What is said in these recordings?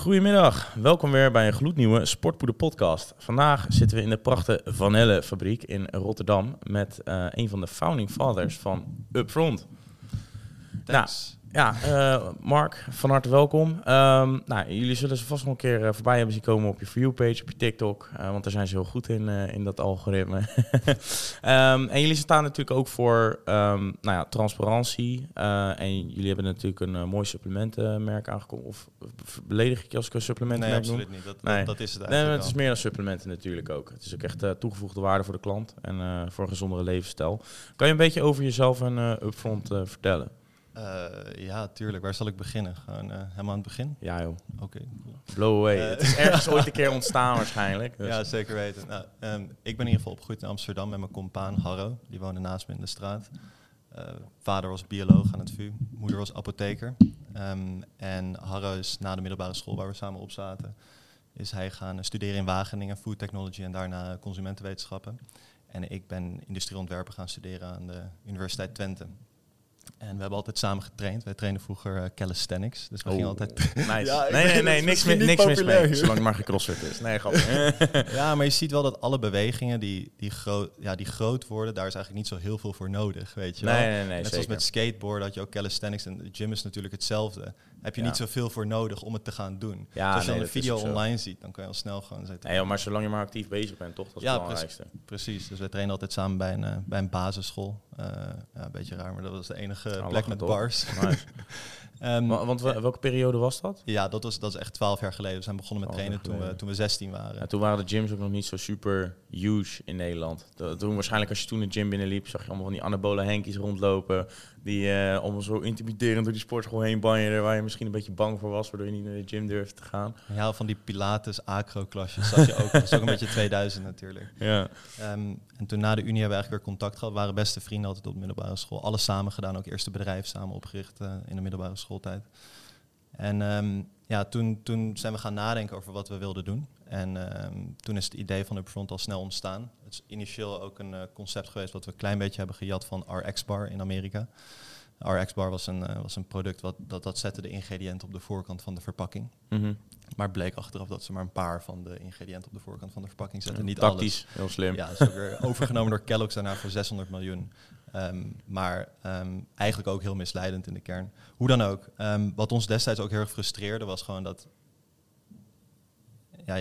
Goedemiddag, welkom weer bij een gloednieuwe Sportpoeder podcast. Vandaag zitten we in de prachtige Vanelle fabriek in Rotterdam met uh, een van de founding fathers van Upfront. Thanks. Ja, uh, Mark, van harte welkom. Um, nou, jullie zullen ze vast nog een keer uh, voorbij hebben zien komen op je For You-page, op je TikTok. Uh, want daar zijn ze heel goed in, in dat algoritme. um, en jullie staan natuurlijk ook voor um, nou ja, transparantie. en jullie hebben natuurlijk een mooi supplementenmerk aangekomen. Of beledig ik je als ik een supplementenmerk Nee, absoluut niet. Dat, nee. dat, dat is het eigenlijk Nee, het is meer dan supplementen natuurlijk ook. Het is ook echt toegevoegde waarde voor de klant en voor een gezondere levensstijl. Kan je een beetje over jezelf en Upfront vertellen? Uh, ja, tuurlijk. Waar zal ik beginnen? Gewoon uh, helemaal aan het begin? Ja, joh. Oké, okay. Blow away. Uh, het is ergens ooit een keer ontstaan waarschijnlijk. Dus. Ja, zeker weten. Nou, um, ik ben in ieder geval opgegroeid in Amsterdam met mijn compaan Harro. Die woonde naast me in de straat. vader was bioloog aan het VU. Moeder was apotheker. Um, en Harro is na de middelbare school waar we samen op zaten... is hij gaan studeren in Wageningen, food technology en daarna consumentenwetenschappen. En ik ben industrieontwerper gaan studeren aan de Universiteit Twente. En we hebben altijd samen getraind. Wij trainden vroeger uh, calisthenics. Dus we oh, gingen altijd... Nice. ja, nee, nee, nee, niks, mi niks mis mee. Zolang maar geen crossfit is. Nee, grappig. ja, maar je ziet wel dat alle bewegingen die, die, groot, ja, die groot worden, daar is eigenlijk niet zo heel veel voor nodig, weet je wel. Nee, nee, nee, Net zeker. zoals met skateboard had je ook calisthenics en de gym is natuurlijk hetzelfde. Heb je ja. niet zoveel voor nodig om het te gaan doen. Ja, dus als je nee, dan een video online ziet, dan kan je al snel gewoon zetten. Nee, maar zolang je maar actief bezig bent, toch? Dat is ja, het belangrijkste. Precies, precies. Dus we trainen altijd samen bij een, uh, bij een basisschool. Uh, ja, een beetje raar, maar dat was de enige Nou, plek met bars. Nice. um, want welke periode was dat? Ja, dat, was, dat is echt twaalf jaar geleden. We zijn begonnen met trainen toen we, toen we 16 waren. Ja, toen waren de gyms ook nog niet zo super huge in Nederland. Toen waarschijnlijk als je toen de gym binnenliep, zag je allemaal van die anabole henkies rondlopen. Die uh, allemaal zo intimiderend door die sportschool heen banjeren. Waar je misschien een beetje bang voor was, waardoor je niet naar de gym durfde te gaan. Ja, van die Pilates acro-klasjes zag je ook. dat is ook een beetje 2000 natuurlijk. Ja. Um, en toen na de Unie hebben we eigenlijk weer contact gehad. We waren beste vrienden altijd op de middelbare school. Alles samen gedaan, ook eerste bedrijf samen opgericht uh, in de middelbare schooltijd. En um, ja, toen, toen zijn we gaan nadenken over wat we wilden doen. En um, toen is het idee van Upfront al snel ontstaan. Het is initieel ook een uh, concept geweest wat we een klein beetje hebben gejat van RX-Bar in Amerika. RX-Bar was een, uh, was een product wat dat, dat zette de ingrediënten op de voorkant van de verpakking. Mm -hmm. Maar bleek achteraf dat ze maar een paar van de ingrediënten op de voorkant van de verpakking zetten. Ja, niet tactisch, alles. heel slim. Ja, is ook weer overgenomen door Kellogg's daarna voor 600 miljoen. Um, maar um, eigenlijk ook heel misleidend in de kern. Hoe dan ook. Um, wat ons destijds ook heel erg frustreerde was gewoon dat... Ja,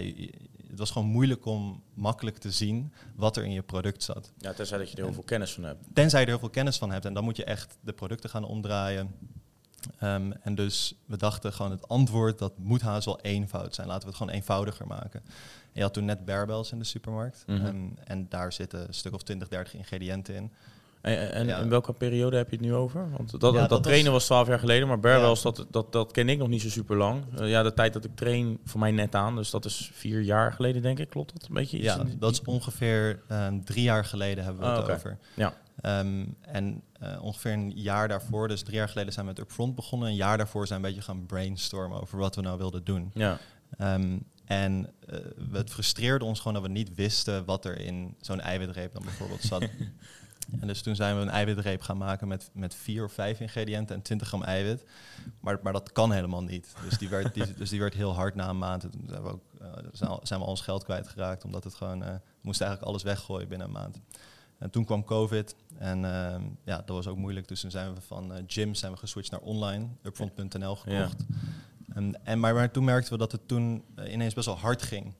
het was gewoon moeilijk om makkelijk te zien wat er in je product zat. Ja, tenzij dat je er heel veel kennis van hebt. Tenzij je er heel veel kennis van hebt. En dan moet je echt de producten gaan omdraaien. En dus we dachten gewoon het antwoord, dat moet haast wel eenvoud zijn. Laten we het gewoon eenvoudiger maken. En je had toen net barbells in de supermarkt. Mhm. Mm -hmm. um, en daar zitten een stuk of 20, 30 ingrediënten in. En, en ja. in welke periode heb je het nu over? Want dat, Ja, dat, dat trainen was- was 12 jaar geleden, maar barbells, Ja. dat, dat, dat ken ik nog niet zo super lang. Uh, ja, de tijd dat ik train voor mij net aan, dus dat is vier jaar geleden denk ik. Klopt dat een beetje? Iets Ja, die- dat is ongeveer um, drie jaar geleden hebben we Ah, het over. Ja. Um, en uh, ongeveer een jaar daarvoor, dus drie jaar geleden zijn we met Upfront begonnen. Een jaar daarvoor zijn we een beetje gaan brainstormen over wat we nou wilden doen. Ja. Um, en uh, het frustreerde ons gewoon dat we niet wisten wat er in zo'n eiwitreep dan bijvoorbeeld zat. en dus toen zijn we een eiwitreep gaan maken met, met vier of vijf ingrediënten en 20 gram eiwit. Maar, maar dat kan helemaal niet. Dus die werd, die, dus die werd heel hard na een maand. En Toen zijn we, ook, uh, zijn, we al ons geld kwijtgeraakt, omdat het gewoon, uh, we moesten eigenlijk alles weggooien binnen een maand. En toen kwam COVID en uh, ja, dat was ook moeilijk. Dus toen zijn we van uh, gym zijn we geswitcht naar online, upfront.nl gekocht. Ja. En, en, maar, maar toen merkten we dat het toen ineens best wel hard ging.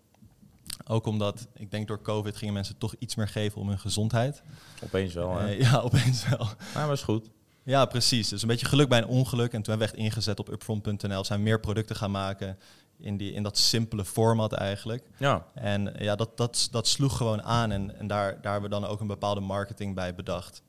Ook omdat, ik denk door COVID gingen mensen toch iets meer geven om hun gezondheid. Opeens wel, hè? Uh, ja, opeens wel. Maar is goed. Ja, precies. Dus een beetje geluk bij een ongeluk. En toen hebben we echt ingezet op upfront.nl. Zijn meer producten gaan maken in, die, in dat simpele format eigenlijk. Ja. En ja, dat, dat, dat sloeg gewoon aan. En, en daar, daar hebben we dan ook een bepaalde marketing bij bedacht.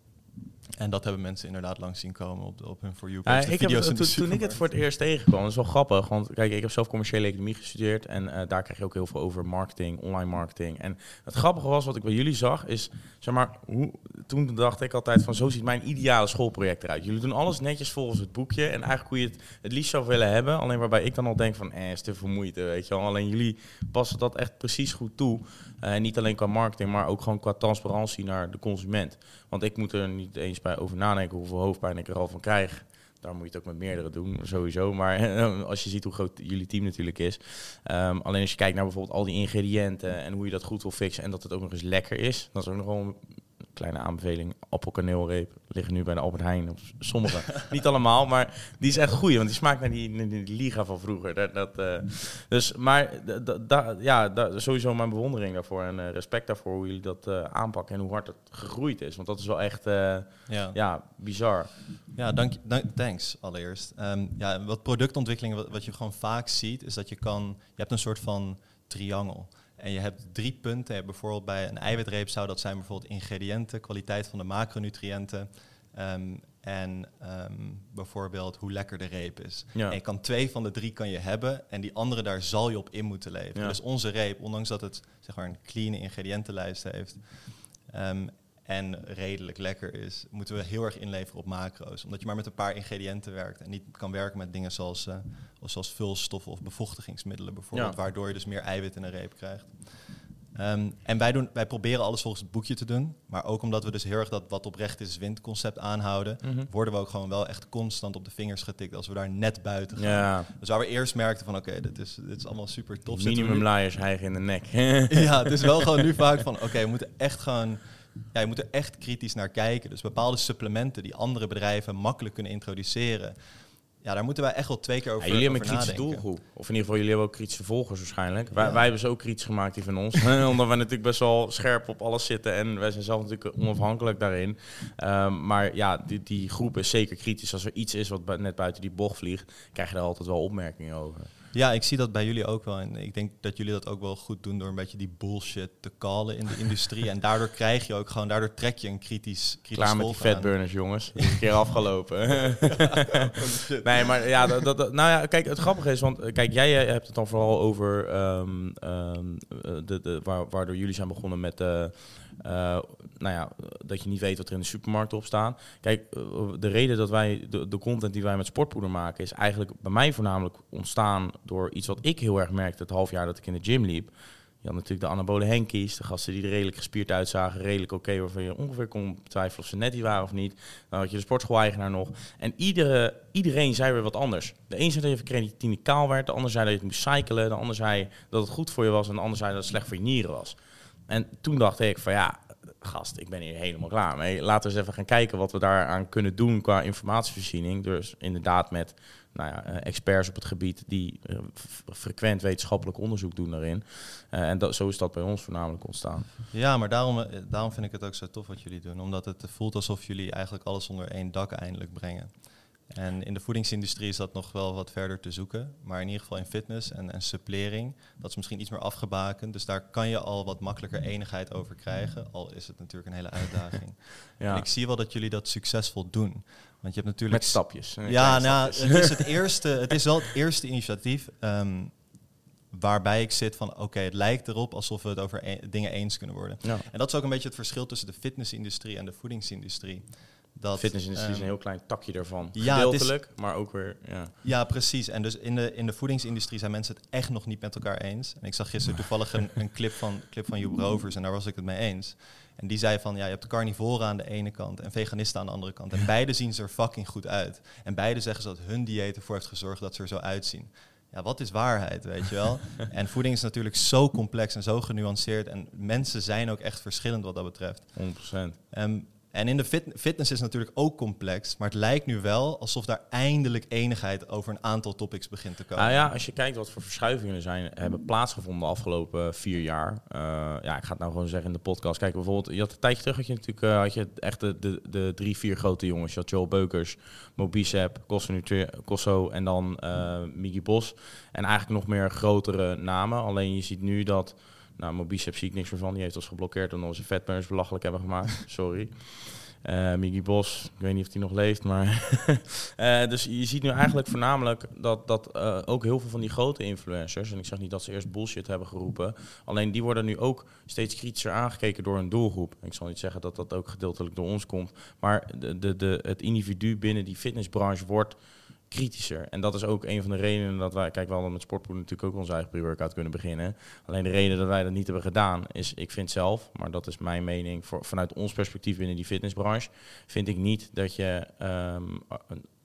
En dat hebben mensen inderdaad langs zien komen op, de, op hun For You page. Uh, ik heb, to, toen ik het voor het eerst tegenkwam, dat is wel grappig. Want kijk, ik heb zelf commerciële economie gestudeerd. En uh, daar krijg je ook heel veel over marketing, online marketing. En het grappige was, wat ik bij jullie zag, is, zeg maar, hoe, toen dacht ik altijd van, zo ziet mijn ideale schoolproject eruit. Jullie doen alles netjes volgens het boekje. En eigenlijk hoe je het het liefst zou willen hebben. Alleen waarbij ik dan al denk van, eh, is te vermoeid, weet je wel. Alleen jullie passen dat echt precies goed toe. En uh, niet alleen qua marketing, maar ook gewoon qua transparantie naar de consument. Want ik moet er niet eens bij over nadenken hoeveel hoofdpijn ik er al van krijg. daar moet je het ook met meerdere doen, sowieso. Maar als je ziet hoe groot jullie team natuurlijk is. Ehm, alleen als je kijkt naar bijvoorbeeld al die ingrediënten en hoe je dat goed wil fixen en dat het ook nog eens lekker is, dat is ook nog wel kleine aanbeveling. Appelkaneelreep liggen nu bij de Albert Heijn. Sommige, niet allemaal, maar die is echt goed, want die smaakt naar die, die, liga van vroeger. Dat, dat uh, dus, maar ja, sowieso mijn bewondering daarvoor en uh, respect daarvoor hoe jullie dat uh, aanpakken en hoe hard het gegroeid is. Want dat is wel echt ja. ja, bizar. Ja, dank, dank, thanks allereerst. Um, ja, wat productontwikkeling, wat, wat je gewoon vaak ziet, is dat je kan, je hebt een soort van triangel. En je hebt drie punten. bijvoorbeeld bij een eiwitreep zou dat zijn bijvoorbeeld ingrediënten, kwaliteit van de macronutriënten. Ehm, en ehm, bijvoorbeeld hoe lekker de reep is. Ja. En je kan twee van de drie kan je hebben en die andere daar zal je op in moeten leveren. Dus onze reep, ondanks dat het zeg maar een clean ingrediëntenlijst heeft, um, en redelijk lekker is, moeten we heel erg inleveren op macro's. Omdat je maar met een paar ingrediënten werkt en niet kan werken met dingen zoals, uh, zoals vulstoffen of bevochtigingsmiddelen bijvoorbeeld, waardoor je dus meer eiwit in een reep krijgt. Um, en wij, doen, wij proberen alles volgens het boekje te doen. Maar ook omdat we dus heel erg dat wat oprecht is wint concept aanhouden, mhm. worden we ook gewoon wel echt constant op de vingers getikt als we daar net buiten gaan. Ja. Dus waar we eerst merkten van oké, dit, is, dit is allemaal super tof. Minimum liars hijgen in de nek. ja, het is wel gewoon nu vaak van oké, we moeten echt gewoon ja, je moet er echt kritisch naar kijken. Dus bepaalde supplementen die andere bedrijven makkelijk kunnen introduceren. Ja, daar moeten wij echt wel twee keer over, ja, jullie hebben een kritische doelgroep. Of in ieder geval, jullie hebben ook kritische volgers waarschijnlijk. Wij, wij hebben zo kritisch gemaakt die van ons. Omdat we natuurlijk best wel scherp op alles zitten. En wij zijn zelf natuurlijk onafhankelijk daarin. Um, maar ja, die, die groep is zeker kritisch. Als er iets is wat net buiten die bocht vliegt, krijg je daar altijd wel opmerkingen over. Ja, ik zie dat bij jullie ook wel. En ik denk dat jullie dat ook wel goed doen door een beetje die bullshit te callen in de industrie. En daardoor krijg je ook gewoon, daardoor trek je een kritisch, kritisch Klaar met die fatburners, jongens. een keer afgelopen. nee, maar ja, dat, dat, nou ja, kijk, het grappige is, want eh, kijk, jij hebt het dan vooral over um, um, de, de, waar, waardoor jullie zijn begonnen met uh, uh, nou ja, dat je niet weet wat er in de supermarkt op staat. Kijk, de reden dat wij de, de, content die wij met sportpoeder maken, is eigenlijk bij mij voornamelijk ontstaan door iets wat ik heel erg merkte het half jaar dat ik in de gym liep. Je had natuurlijk de anabole Henkies, de gasten die er redelijk gespierd uitzagen, redelijk oké, waarvan je ongeveer kon twijfelen of ze net die waren of niet. Dan had je de sportschool-eigenaar nog. En iedere, iedereen zei weer wat anders. De een zei dat je creatine kaal werd, de ander zei dat je het moest cyclen, de ander zei dat het goed voor je was en de ander zei dat het slecht voor je nieren was. En toen dacht ik van ja, gast, ik ben hier helemaal klaar mee. Laten we eens even gaan kijken wat we daaraan kunnen doen qua informatievoorziening. Dus inderdaad met nou ja, eh, experts op het gebied die uh, frequent wetenschappelijk onderzoek doen daarin. Uh, en dat, zo is dat bij ons voornamelijk ontstaan. Ja, maar daarom, daarom vind ik het ook zo tof wat jullie doen. Omdat het voelt alsof jullie eigenlijk alles onder één dak eindelijk brengen. En in de voedingsindustrie is dat nog wel wat verder te zoeken. Maar in ieder geval in fitness en, en supplering, dat is misschien iets meer afgebakend. Dus daar kan je al wat makkelijker enigheid over krijgen. Al is het natuurlijk een hele uitdaging. ja. En ik zie wel dat jullie dat succesvol doen. Want je hebt natuurlijk... Met stapjes. Ja, nou, het is het eerste, het is wel het eerste initiatief um, waarbij ik zit van oké, het lijkt erop alsof we het over e dingen eens kunnen worden. Ja. En dat is ook een beetje het verschil tussen de fitnessindustrie en de voedingsindustrie. Dat, Fitnessindustrie is een ehm, heel klein takje daarvan. Ja, Gedeeltelijk, maar ook weer... Ja. ja, precies. En dus in de, in de voedingsindustrie zijn mensen het echt nog niet met elkaar eens. En ik zag gisteren toevallig een, een clip van, clip van Joep Rovers en daar was ik het mee eens. En die zei van, ja, je hebt de carnivoren aan de ene kant en veganisten aan de andere kant. En beide zien ze er fucking goed uit. En beide zeggen ze dat hun dieet ervoor heeft gezorgd dat ze er zo uitzien. Ja, wat is waarheid, weet je wel? en voeding is natuurlijk zo complex en zo genuanceerd. En mensen zijn ook echt verschillend wat dat betreft. 100%. Um, en in de fitness is natuurlijk ook complex, maar het lijkt nu wel alsof daar eindelijk enigheid over een aantal topics begint te komen. Nou ja, als je kijkt wat voor verschuivingen er zijn, hebben plaatsgevonden de afgelopen vier jaar. Uh, ja, ik ga het nou gewoon zeggen in de podcast. Kijk, bijvoorbeeld, je had een tijdje terug had je natuurlijk uh, had je echt de, de, de, drie, vier grote jongens. Je had Joel Beukers, Mobicep, Kosso en dan uh, Miggy Bos. En eigenlijk nog meer grotere namen. Alleen je ziet nu dat nou, mijn bicep zie ik niks meer van. Die heeft ons geblokkeerd omdat onze vetburners belachelijk hebben gemaakt. Sorry. Uh, Miggy Bos, ik weet niet of hij nog leeft, maar... uh, dus je ziet nu eigenlijk voornamelijk dat, dat uh, ook heel veel van die grote influencers... en ik zeg niet dat ze eerst bullshit hebben geroepen... alleen die worden nu ook steeds kritischer aangekeken door een doelgroep. Ik zal niet zeggen dat dat ook gedeeltelijk door ons komt... maar de, de, de, het individu binnen die fitnessbranche wordt kritischer. En dat is ook een van de redenen dat wij, kijk, we hadden met Sportpool natuurlijk ook onze eigen pre-workout kunnen beginnen. Alleen de reden dat wij dat niet hebben gedaan is, ik vind zelf, maar dat is mijn mening, voor, vanuit ons perspectief binnen die fitnessbranche, vind ik niet dat je um,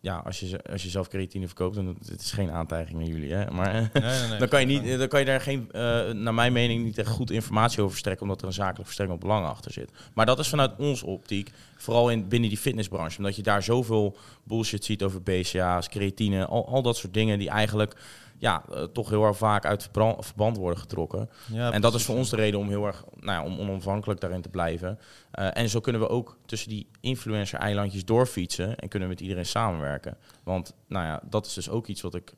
ja, als je, als je zelf creatine verkoopt, dan het is geen aantijging naar jullie, hè? maar Nee, nee, nee. dan, kan je niet, dan kan je daar geen, eh, naar mijn mening, niet echt goed informatie over verstrekken, omdat er een zakelijk verstrekkend belang achter zit. Maar dat is vanuit onze optiek, vooral in, binnen die fitnessbranche, omdat je daar zoveel bullshit ziet over BCA's, creatine, al, al dat soort dingen die eigenlijk ja, eh, toch heel erg vaak uit verband worden getrokken. Ja, en dat is voor ons de reden om heel erg nou ja, om onafhankelijk daarin te blijven. Eh, en zo kunnen we ook tussen die influencer-eilandjes doorfietsen en kunnen we met iedereen samenwerken. Want nou ja, dat is dus ook iets wat ik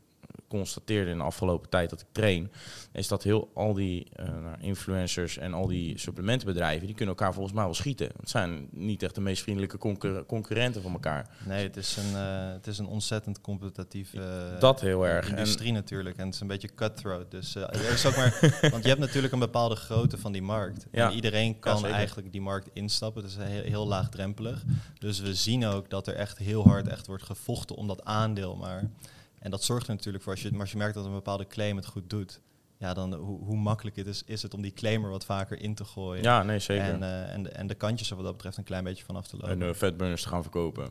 constateerde in de afgelopen tijd dat ik train, is dat heel al die eh, nou, influencers en al die supplementenbedrijven, die kunnen elkaar volgens mij wel schieten. Het zijn niet echt de meest vriendelijke concur- concurrenten van elkaar. Nee, het is een, eh, het is een ontzettend competitieve eh, Dat heel erg. En- industrie natuurlijk. En het is een beetje cutthroat. Dus eh, er is ook maar, want je hebt natuurlijk een bepaalde grootte van die markt. Ja. En iedereen kan eigenlijk die markt instappen. Het is heel, heel laagdrempelig. Dus we zien ook dat er echt heel hard echt wordt gevochten om dat aandeel. Maar, en dat zorgt er natuurlijk voor, als je, maar als je merkt dat een bepaalde claim het goed doet, ja, dan hoe, hoe makkelijk het is, is het om die claimer wat vaker in te gooien. Ja, nee, zeker. En, eh, en, de, en de kantjes er wat dat betreft een klein beetje vanaf te lopen. En uh, fatburners te gaan verkopen.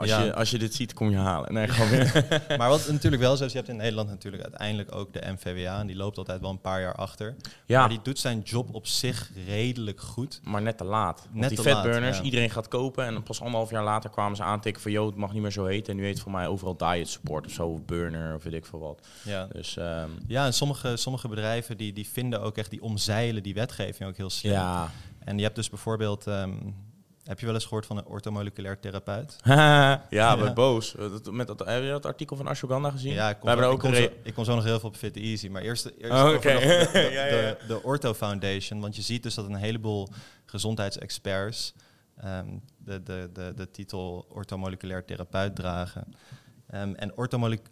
Als, Ja. je, als je dit ziet, kom je halen. Nee, gewoon weer. Maar wat natuurlijk wel zo is, je hebt in Nederland natuurlijk uiteindelijk ook de MVWA. En die loopt altijd wel een paar jaar achter. ja, Maar die doet zijn job op zich redelijk goed. maar net te laat. Net die te laat, fatburners, ja. iedereen gaat kopen. En pas anderhalf jaar later kwamen ze aantikken van... joh, het mag niet meer zo heten. En nu heet voor mij overal diet support of zo. Of burner of weet ik veel wat. Ja, Dus ehm, ja en sommige, sommige bedrijven die, die vinden ook echt, die omzeilen die wetgeving ook heel slim. ja. En je hebt dus bijvoorbeeld, ehm, heb je wel eens gehoord van een orthomoleculair therapeut? ja, ja, Ja. boos. Eh, dat- Met dat, heb je dat artikel van Ashwagandha gezien? Ja, ik We kom, hebben zo, ik, ook kom zo, ik kom zo nog heel veel op Fit Easy. Maar eerst, eerst Oh, nog de, de, Ja, ja. de, de Ortho Foundation. Want je ziet dus dat een heleboel gezondheidsexperts ehm, de, de, de, de titel orthomoleculair therapeut dragen. Ehm, en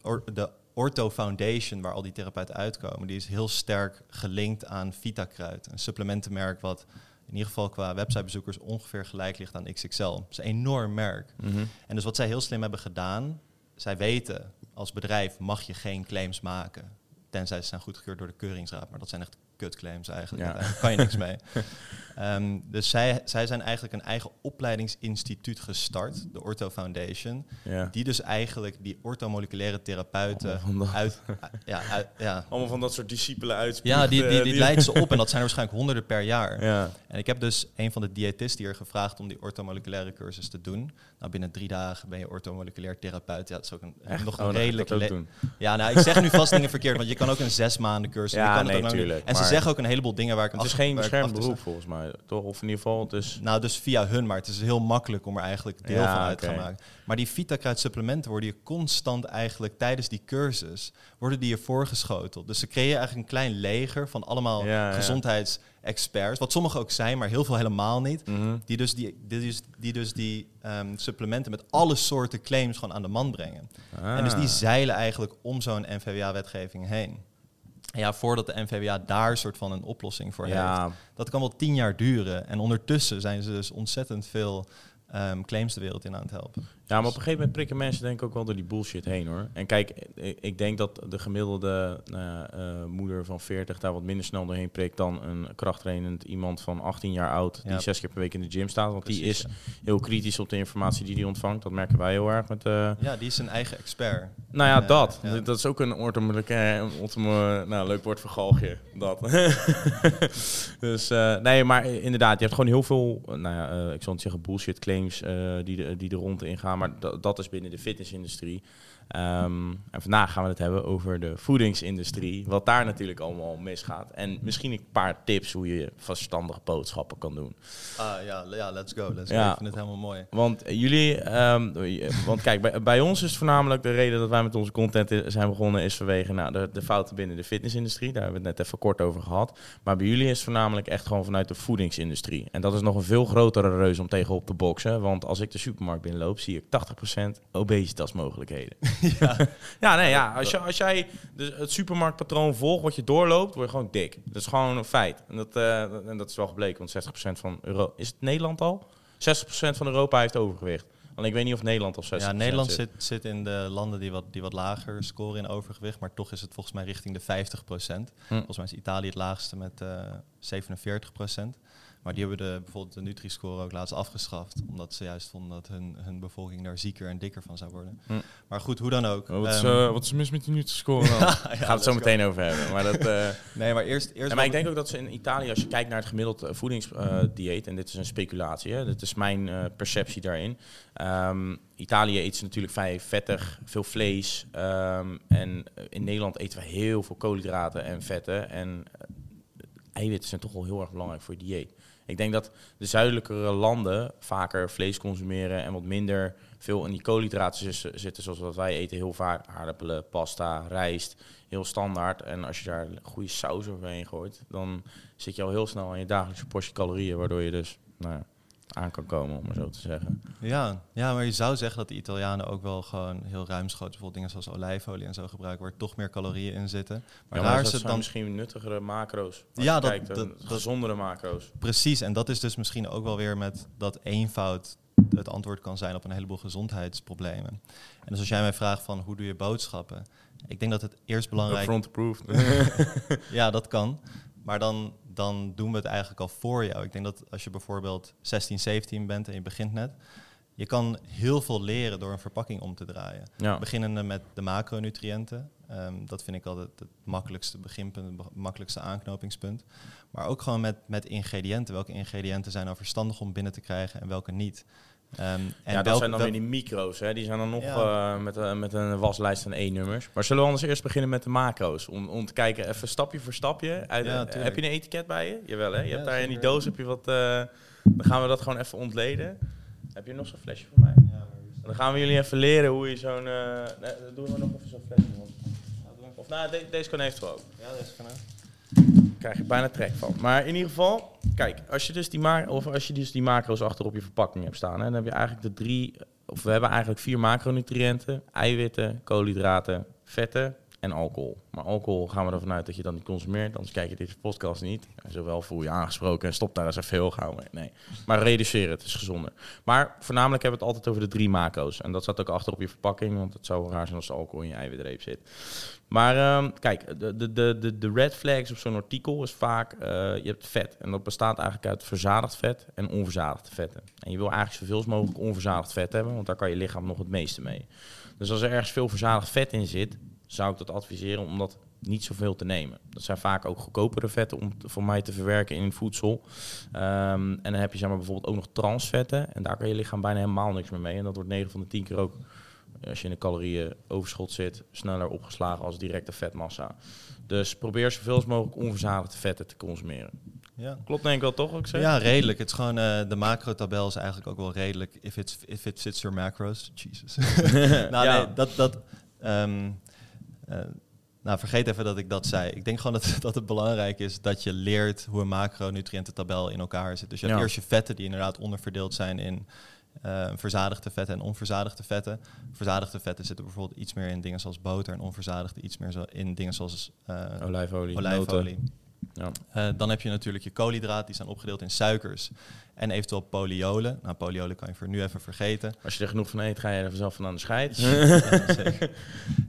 or- de Ortho Foundation, waar al die therapeuten uitkomen, die is heel sterk gelinkt aan Vitakruid. Een supplementenmerk wat in ieder geval qua websitebezoekers ongeveer gelijk ligt aan XXL. Dat is een enorm merk. Mhm. En dus wat zij heel slim hebben gedaan, zij weten als bedrijf mag je geen claims maken. Tenzij ze zijn goedgekeurd door de keuringsraad. Maar dat zijn echt kutclaims eigenlijk. Ja. Daar kan je niks mee. Ehm, dus zij, zij zijn eigenlijk een eigen opleidingsinstituut gestart, de Ortho Foundation. ja. Die dus eigenlijk die orthomoleculaire therapeuten Allemaal van uit, ja, uit, ja, Allemaal van dat soort discipelen uitspugen. ja, die, die, die leidt ze op. En dat zijn er waarschijnlijk honderden per jaar. Ja. En ik heb dus een van de diëtisten hier gevraagd om die orthomoleculaire cursus te doen. Nou, binnen drie dagen ben je orthomoleculair therapeut. Ja, dat is ook een, Echt? nog Oh, een ik redelijk... dat ook le- doen. Ja, nou, ik zeg nu vast dingen verkeerd, want je kan ook een zes maanden cursus. Ja, je kan nee, het ook tuurlijk, En ze zeggen ook een heleboel dingen waar ik Het is achter- geen beschermd beroep volgens mij, toch? Of in ieder geval, sta. Nou, dus via hun, maar het is heel makkelijk om er eigenlijk deel Ja, van uit te gaan maken. Maar die Vitakruid supplementen worden je constant eigenlijk tijdens die cursus, worden die je voorgeschoteld. Dus ze creëren eigenlijk een klein leger van allemaal Ja, gezondheidsexperts, wat sommige ook zijn, maar heel veel helemaal niet. Mhm. Die dus die, die, dus, die, dus die ehm, supplementen met alle soorten claims gewoon aan de man brengen. En dus die Ah. zeilen eigenlijk om zo'n NVWA-wetgeving heen. Ja, voordat de NVWA daar soort van een oplossing voor heeft. Dat kan wel tien jaar duren. En ondertussen zijn ze dus ontzettend veel ehm, claims de wereld in aan het helpen. Ja, maar op een gegeven moment prikken mensen denk ik ook wel door die bullshit heen hoor. En kijk, ik, denk dat de gemiddelde ja, eh, moeder van 40 daar wat minder snel doorheen prikt dan een krachttrainend iemand van 18 jaar oud die Ja. zes keer per week in de gym staat. Want die is heel kritisch op de informatie die hij ontvangt. Dat merken wij heel erg met... eh Ja, die is zijn eigen expert. nou ja, Eh, dat. ja. Dat is ook een orthomo- Nou, leuk woord voor galgje. Dat. dus eh, nee, maar inderdaad, je hebt gewoon heel veel... eh, Nou ja, eh, ik zal niet zeggen bullshit claims eh, die, de, die de rond ingaan. Maar dat, is binnen de fitnessindustrie. Ehm, en vandaag gaan we het hebben over de voedingsindustrie. Wat daar natuurlijk allemaal misgaat. En misschien een paar tips hoe je verstandige boodschappen kan doen. Ah ja, ja let's go. Let's Ja. go. Ik vind het helemaal mooi. Want jullie, ehm, want kijk, bij, bij ons is voornamelijk de reden dat wij met onze content i- zijn begonnen, is vanwege nou, de, de fouten binnen de fitnessindustrie. Daar hebben we het net even kort over gehad. Maar bij jullie is het voornamelijk echt gewoon vanuit de voedingsindustrie. En dat is nog een veel grotere reus om tegenop te boksen. Want als ik de supermarkt binnenloop, zie ik 80% obesitasmogelijkheden. ja. Ja, nee, ja. Als, je, als jij het supermarktpatroon volgt wat je doorloopt, word je gewoon dik. Dat is gewoon een feit. En dat, eh, en dat is wel gebleken, want 60% van Europa... Is het Nederland al? 60% van Europa heeft overgewicht. Want ik weet niet of Nederland al 60% Ja, Nederland zit. zit, zit in de landen die wat, die wat lager scoren in overgewicht. Maar toch is het volgens mij richting de 50% Hm. Volgens mij is Italië het laagste met eh 47 Maar die hebben de, bijvoorbeeld de Nutri-score ook laatst afgeschaft. Omdat ze juist vonden dat hun, hun bevolking daar zieker en dikker van zou worden. Hm. Maar goed, hoe dan ook. wat, is, eh, wat is mis met die Nutri-score dan? Daar gaan we het zo meteen over hebben. Maar, dat, eh, nee, maar eerst... eerst ja, maar ik denk ook dat ze in Italië, als je kijkt naar het gemiddeld voedingsdieet, en dit is een speculatie, hè, dit is mijn eh, perceptie daarin. Ehm, Italië eet ze natuurlijk vrij vettig, veel vlees. ehm, en in Nederland eten we heel veel koolhydraten en vetten. En eiwitten zijn toch wel heel erg belangrijk voor je dieet. Ik denk dat de zuidelijkere landen vaker vlees consumeren en wat minder veel in die koolhydraten zitten, zoals wat wij eten. Heel vaak aardappelen, pasta, rijst, heel standaard. En als je daar goede saus overheen gooit, dan zit je al heel snel aan je dagelijkse portie calorieën, waardoor je dus nou, ja, aan kan komen, om maar zo te zeggen. Ja, ja, maar je zou zeggen dat de Italianen ook wel gewoon heel ruimschoots, bijvoorbeeld dingen zoals olijfolie en zo gebruiken, waar toch meer calorieën in zitten. Maar Ja, daar is het dan misschien nuttigere macro's. Ja, dat- kijkt, dat- gezondere macro's. precies. En dat is dus misschien ook wel weer met dat eenvoud het antwoord kan zijn op een heleboel gezondheidsproblemen. En dus als jij mij vraagt van hoe doe je boodschappen, ik denk dat het eerst belangrijk Front approved. Ja, dat kan. Maar dan, dan doen we het eigenlijk al voor jou. Ik denk dat als je bijvoorbeeld 16, 17 bent en je begint net, je kan heel veel leren door een verpakking om te draaien. ja. Beginnende met de macronutriënten. Ehm, dat vind ik altijd het makkelijkste beginpunt, het makkelijkste aanknopingspunt. Maar ook gewoon met, met ingrediënten. Welke ingrediënten zijn nou verstandig om binnen te krijgen en welke niet? Ehm, en ja, dat zijn dan wel- weer die micro's. Hè? Die zijn dan nog Ja. eh, met, eh, met een waslijst van E-nummers. Maar zullen we anders eerst beginnen met de macro's? Om, om te kijken, even stapje voor stapje. Uit, Ja, eh, heb je een etiket bij je? Jawel, hè? Je hebt daar in die doos heb je wat... dan gaan we dat gewoon even ontleden. Heb je nog zo'n flesje voor mij? Dan gaan we jullie even leren hoe je zo'n... nee, doen we nog even zo'n flesje. Want, of nou, de- deze kan eventueel ook. Ja, is van krijg je bijna trek van. Maar in ieder geval, kijk, als je dus die, ma of als je dus die macro's achter op je verpakking hebt staan, hè, dan heb je eigenlijk de drie, of we hebben eigenlijk vier macronutriënten: eiwitten, koolhydraten, vetten en alcohol. Maar alcohol gaan we ervan uit dat je dan niet consumeert, anders kijk je deze podcast niet. Zowel voel je aangesproken en stop daar eens even heel gauw mee. Nee, maar reduceer het, is gezonder. Maar voornamelijk hebben we het altijd over de drie macro's. En dat staat ook achter op je verpakking, want het zou raar zijn als alcohol in je eiwitreep zit. Maar ehm, kijk, de, de, de, de, de red flags op zo'n artikel is vaak, eh, je hebt vet. En dat bestaat eigenlijk uit verzadigd vet en onverzadigde vetten. En je wil eigenlijk zoveel mogelijk onverzadigd vet hebben, want daar kan je lichaam nog het meeste mee. Dus als er ergens veel verzadigd vet in zit, zou ik dat adviseren om dat niet zoveel te nemen. Dat zijn vaak ook goedkopere vetten om voor mij te verwerken in voedsel. Ehm, en dan heb je zeg maar, bijvoorbeeld ook nog transvetten. En daar kan je lichaam bijna helemaal niks meer mee. En dat wordt 9 van de 10 keer ook, als je in een calorieën overschot zit, sneller opgeslagen als directe vetmassa. Dus probeer zoveel mogelijk onverzadigde vetten te consumeren. Ja. Klopt denk ik wel toch? Ook zeg? Ja, redelijk. Het is gewoon, eh, de macro-tabel is eigenlijk ook wel redelijk. If, it's, if it fits your macros. Jesus. nou, Ja. nee, dat... dat ehm, eh, nou, vergeet even dat ik dat zei. Ik denk gewoon dat, dat het belangrijk is dat je leert hoe een macronutriëntentabel in elkaar zit. Dus je hebt eerst je vetten die inderdaad onderverdeeld zijn in eh, verzadigde vetten en onverzadigde vetten. Verzadigde vetten zitten bijvoorbeeld iets meer in dingen zoals boter en onverzadigde iets meer zo in dingen zoals eh, Olijfolie, olijfolie. Ja. Eh, dan heb je natuurlijk je koolhydraten, die zijn opgedeeld in suikers en eventueel poliolen. Nou, poliolen kan je voor nu even vergeten. Als je er genoeg van eet, ga je er vanzelf van aan de scheid. Ja, zeker.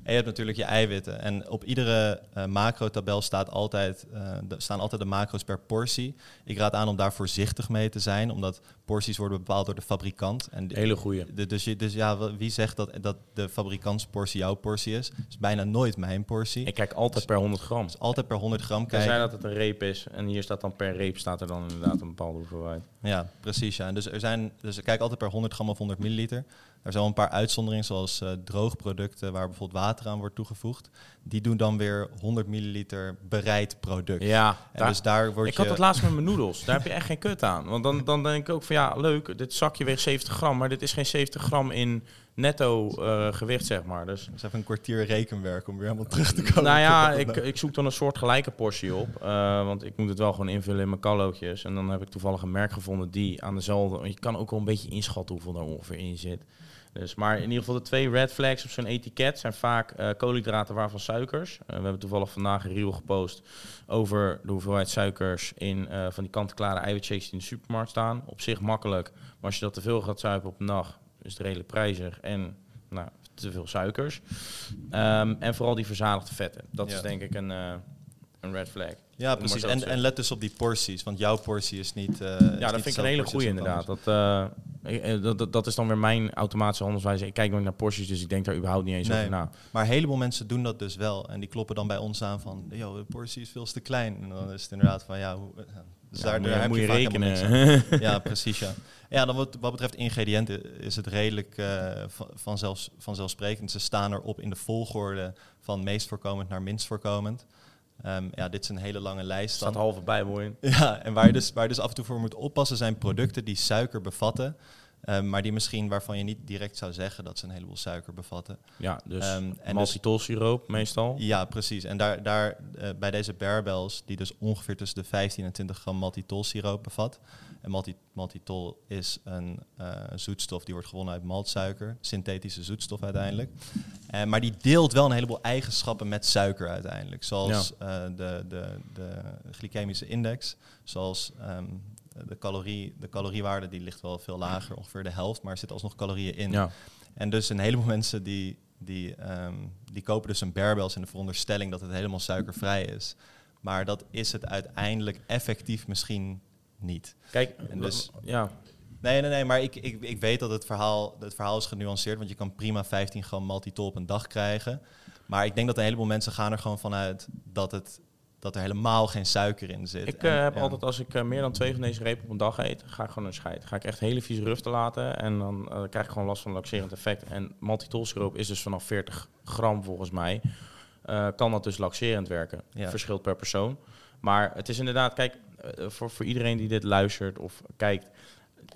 En je hebt natuurlijk je eiwitten. En op iedere eh macro-tabel staat altijd, eh, staan altijd de macro's per portie. Ik raad aan om daar voorzichtig mee te zijn, omdat porties worden bepaald door de fabrikant. En Hele goeie. de- dus, je, dus ja, wie zegt dat, dat de fabrikantsportie jouw portie is? is bijna nooit mijn portie. Ik kijk altijd per 100 gram. Dus altijd per 100 gram kijken. dat het een reep is. En hier staat dan per reep staat er dan inderdaad een bepaalde hoeveelheid. Ja, precies. Ja. En dus er zijn, dus ik kijk altijd per 100 gram of 100 milliliter. Er zijn wel een paar uitzonderingen, zoals eh, droogproducten waar bijvoorbeeld water aan wordt toegevoegd. Die doen dan weer 100 milliliter bereid product. Ja, En dus daar word ik je... had het laatst met mijn noedels. Daar heb je echt geen kut aan. Want dan, dan denk ik ook van ja, leuk, dit zakje weegt 70 gram. Maar dit is geen 70 gram in netto eh, gewicht, zeg maar. Dus Dus even een kwartier rekenwerk om weer helemaal terug te komen. nou ja, ik, ik zoek dan een soort gelijke portie op. eh, want ik moet het wel gewoon invullen in mijn kallootjes. En dan heb ik toevallig een merk gevonden die aan dezelfde... Je kan ook wel een beetje inschatten hoeveel er ongeveer in zit. Dus, maar in ieder geval de twee red flags op zo'n etiket zijn vaak eh, koolhydraten waarvan suikers. We hebben toevallig vandaag een reel gepost over de hoeveelheid suikers in van die kant-en-klare eiwitshakes die in de supermarkt staan. Op zich makkelijk, maar als je dat te veel gaat zuipen op een dag, is het redelijk prijzig en nou, te veel suikers. Ehm, en vooral die verzadigde vetten. Dat Ja. is denk ik een, eh, een red flag. Ja, precies. En, en let dus op die porties, want jouw portie is niet. eh, is Ja, niet dat vind ik een hele goede inderdaad. Dat, eh, dat, dat, dat is dan weer mijn automatische handelswijze. Ik kijk nooit naar porties, dus ik denk daar überhaupt niet eens Nee. over na. Maar een heleboel mensen doen dat dus wel. En die kloppen dan bij ons aan van, joh, de portie is veel te klein. En dan is het inderdaad van, ja, hoe, dus Ja, daar, moet daar je, moet je, je rekenen. Ja, precies, ja. Ja, dan wat, wat betreft ingrediënten is het redelijk van, vanzelfs, vanzelfsprekend. Ze staan erop in de volgorde van meest voorkomend naar minst voorkomend. Ehm, ja, dit is een hele lange Er lijst. staat dan. halve bijbel in. Ja, en waar je, dus, waar je dus af en toe voor moet oppassen zijn producten die suiker bevatten. ehm, maar die misschien waarvan je niet direct zou zeggen dat ze een heleboel suiker bevatten. Ja, dus Ehm, en maltitolsiroop meestal. Ja, precies. En daar, daar eh, bij deze barbells, die dus ongeveer tussen de 15 en 20 gram maltitolsiroop bevat. En malti maltitol is een eh, zoetstof die wordt gewonnen uit maltsuiker, synthetische zoetstof uiteindelijk. Eh, maar die deelt wel een heleboel eigenschappen met suiker uiteindelijk. Zoals eh, de, de, de glycemische index, zoals ehm, de, calorie, de caloriewaarde, die ligt wel veel lager, ongeveer de helft, maar er zitten alsnog calorieën in. Ja. En dus een heleboel mensen die, die, ehm, die kopen dus een barbells in de veronderstelling dat het helemaal suikervrij is. Maar dat is het uiteindelijk effectief misschien niet. Kijk, En dus- ja, Nee, nee, nee, maar ik, ik, ik weet dat het verhaal, het verhaal is genuanceerd, want je kan prima 15 gram maltitol op een dag krijgen. Maar ik denk dat een heleboel mensen gaan er gewoon vanuit dat, het, dat er helemaal geen suiker in zit. ik En, eh, heb altijd als ik eh, meer dan twee van deze repen op een dag eet, ga ik gewoon een scheid. Ga ik echt hele vieze ruften laten en dan eh, krijg ik gewoon last van laxerend effect. En maltitolsiroop is dus vanaf 40 gram volgens mij. kan dat dus laxerend werken. Ja. Verschilt per persoon. Maar het is inderdaad, kijk, voor, voor iedereen die dit luistert of kijkt,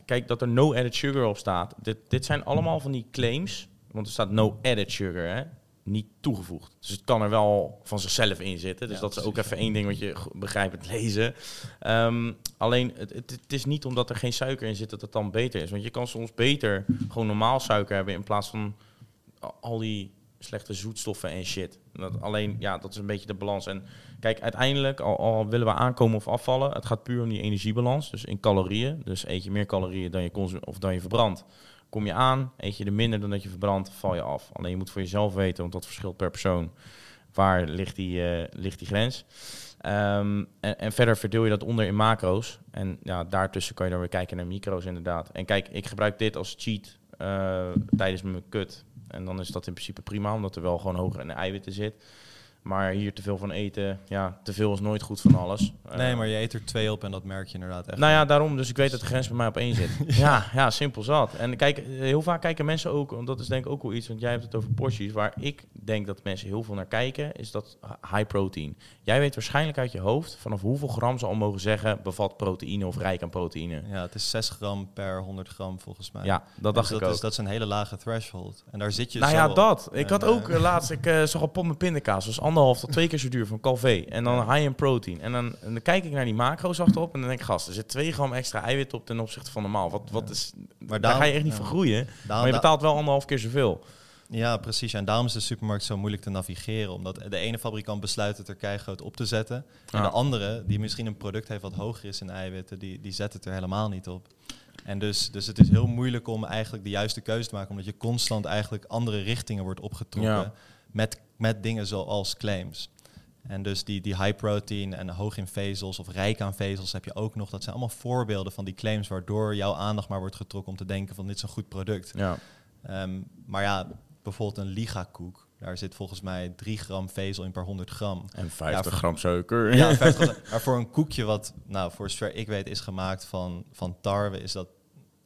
kijk dat er no added sugar op staat. Dit, dit zijn allemaal van die claims, want er staat no added sugar, hè? niet toegevoegd. Dus het kan er wel van zichzelf in zitten. Dus Ja, dat is ook even één ding wat je begrijpend lezen. Ehm, alleen, het, het, het is niet omdat er geen suiker in zit dat het dan beter is. Want je kan soms beter gewoon normaal suiker hebben in plaats van al die slechte zoetstoffen en shit. Dat, alleen, ja, dat is een beetje de balans. En kijk, uiteindelijk, al, willen we aankomen of afvallen, het gaat puur om die energiebalans. Dus in calorieën. Dus eet je meer calorieën dan je, of dan je verbrandt. Kom je aan, eet je er minder dan dat je verbrandt, val je af. Alleen je moet voor jezelf weten, want dat verschilt per persoon. Waar ligt die, eh, ligt die grens? Ehm, en, en verder verdeel je dat onder in macro's. En ja, daartussen kan je dan weer kijken naar micro's inderdaad. En kijk, ik gebruik dit als cheat eh, tijdens mijn kut. En dan is dat in principe prima, omdat er wel gewoon hoger in de eiwitten zit. Maar hier te veel van eten, ja, te veel is nooit goed van alles. Nee, Eh, maar je eet er twee op en dat merk je inderdaad echt. nou ja, daarom. Dus ik weet dat de grens bij mij op één zit. ja, ja, simpel zat. En kijk, eh, heel vaak kijken mensen ook, want dat is denk ik ook wel iets, want jij hebt het over porties. Waar ik denk dat mensen heel veel naar kijken, is dat high protein. Jij weet waarschijnlijk uit je hoofd vanaf hoeveel gram ze al mogen zeggen bevat proteïne of rijk aan proteïne. Ja, het is 6 gram per 100 gram volgens mij. Ja, dat dacht dus ik dat ook. Is, dat is een hele lage threshold. En daar zit je nou zo ja, op. dat. Ik had eh, ook laatst, ik eh, zag pop met pindakaas. Was anderhalf tot twee keer zo duur van Calvé. En dan high in protein. En dan, en dan kijk ik naar die macro's achterop en dan denk ik, gast, er zit 2 gram extra eiwit op ten opzichte van normaal. Wat, wat is, Maar daar ga je echt niet voor groeien. Daarom- Maar je betaalt wel anderhalf keer zoveel. Ja, precies. En daarom is de supermarkt zo moeilijk te navigeren. Omdat de ene fabrikant besluit het er keigroot op te zetten. En Ja. de andere, die misschien een product heeft wat hoger is in eiwitten, die, die zet het er helemaal niet op. En dus, dus het is heel moeilijk om eigenlijk de juiste keuze te maken. Omdat je constant eigenlijk andere richtingen wordt opgetrokken. Ja. Met, met dingen zoals claims. En dus die, die high protein en hoog in vezels of rijk aan vezels heb je ook nog. Dat zijn allemaal voorbeelden van die claims waardoor jouw aandacht maar wordt getrokken om te denken van dit is een goed product. Ja. Ehm, maar ja, bijvoorbeeld een ligakoek. Daar zit volgens mij 3 gram vezel in per 100 gram. En 50 Ja, gram suiker. Ja, 50 maar voor een koekje wat, nou, voor zover ik weet, is gemaakt van, van tarwe, is dat,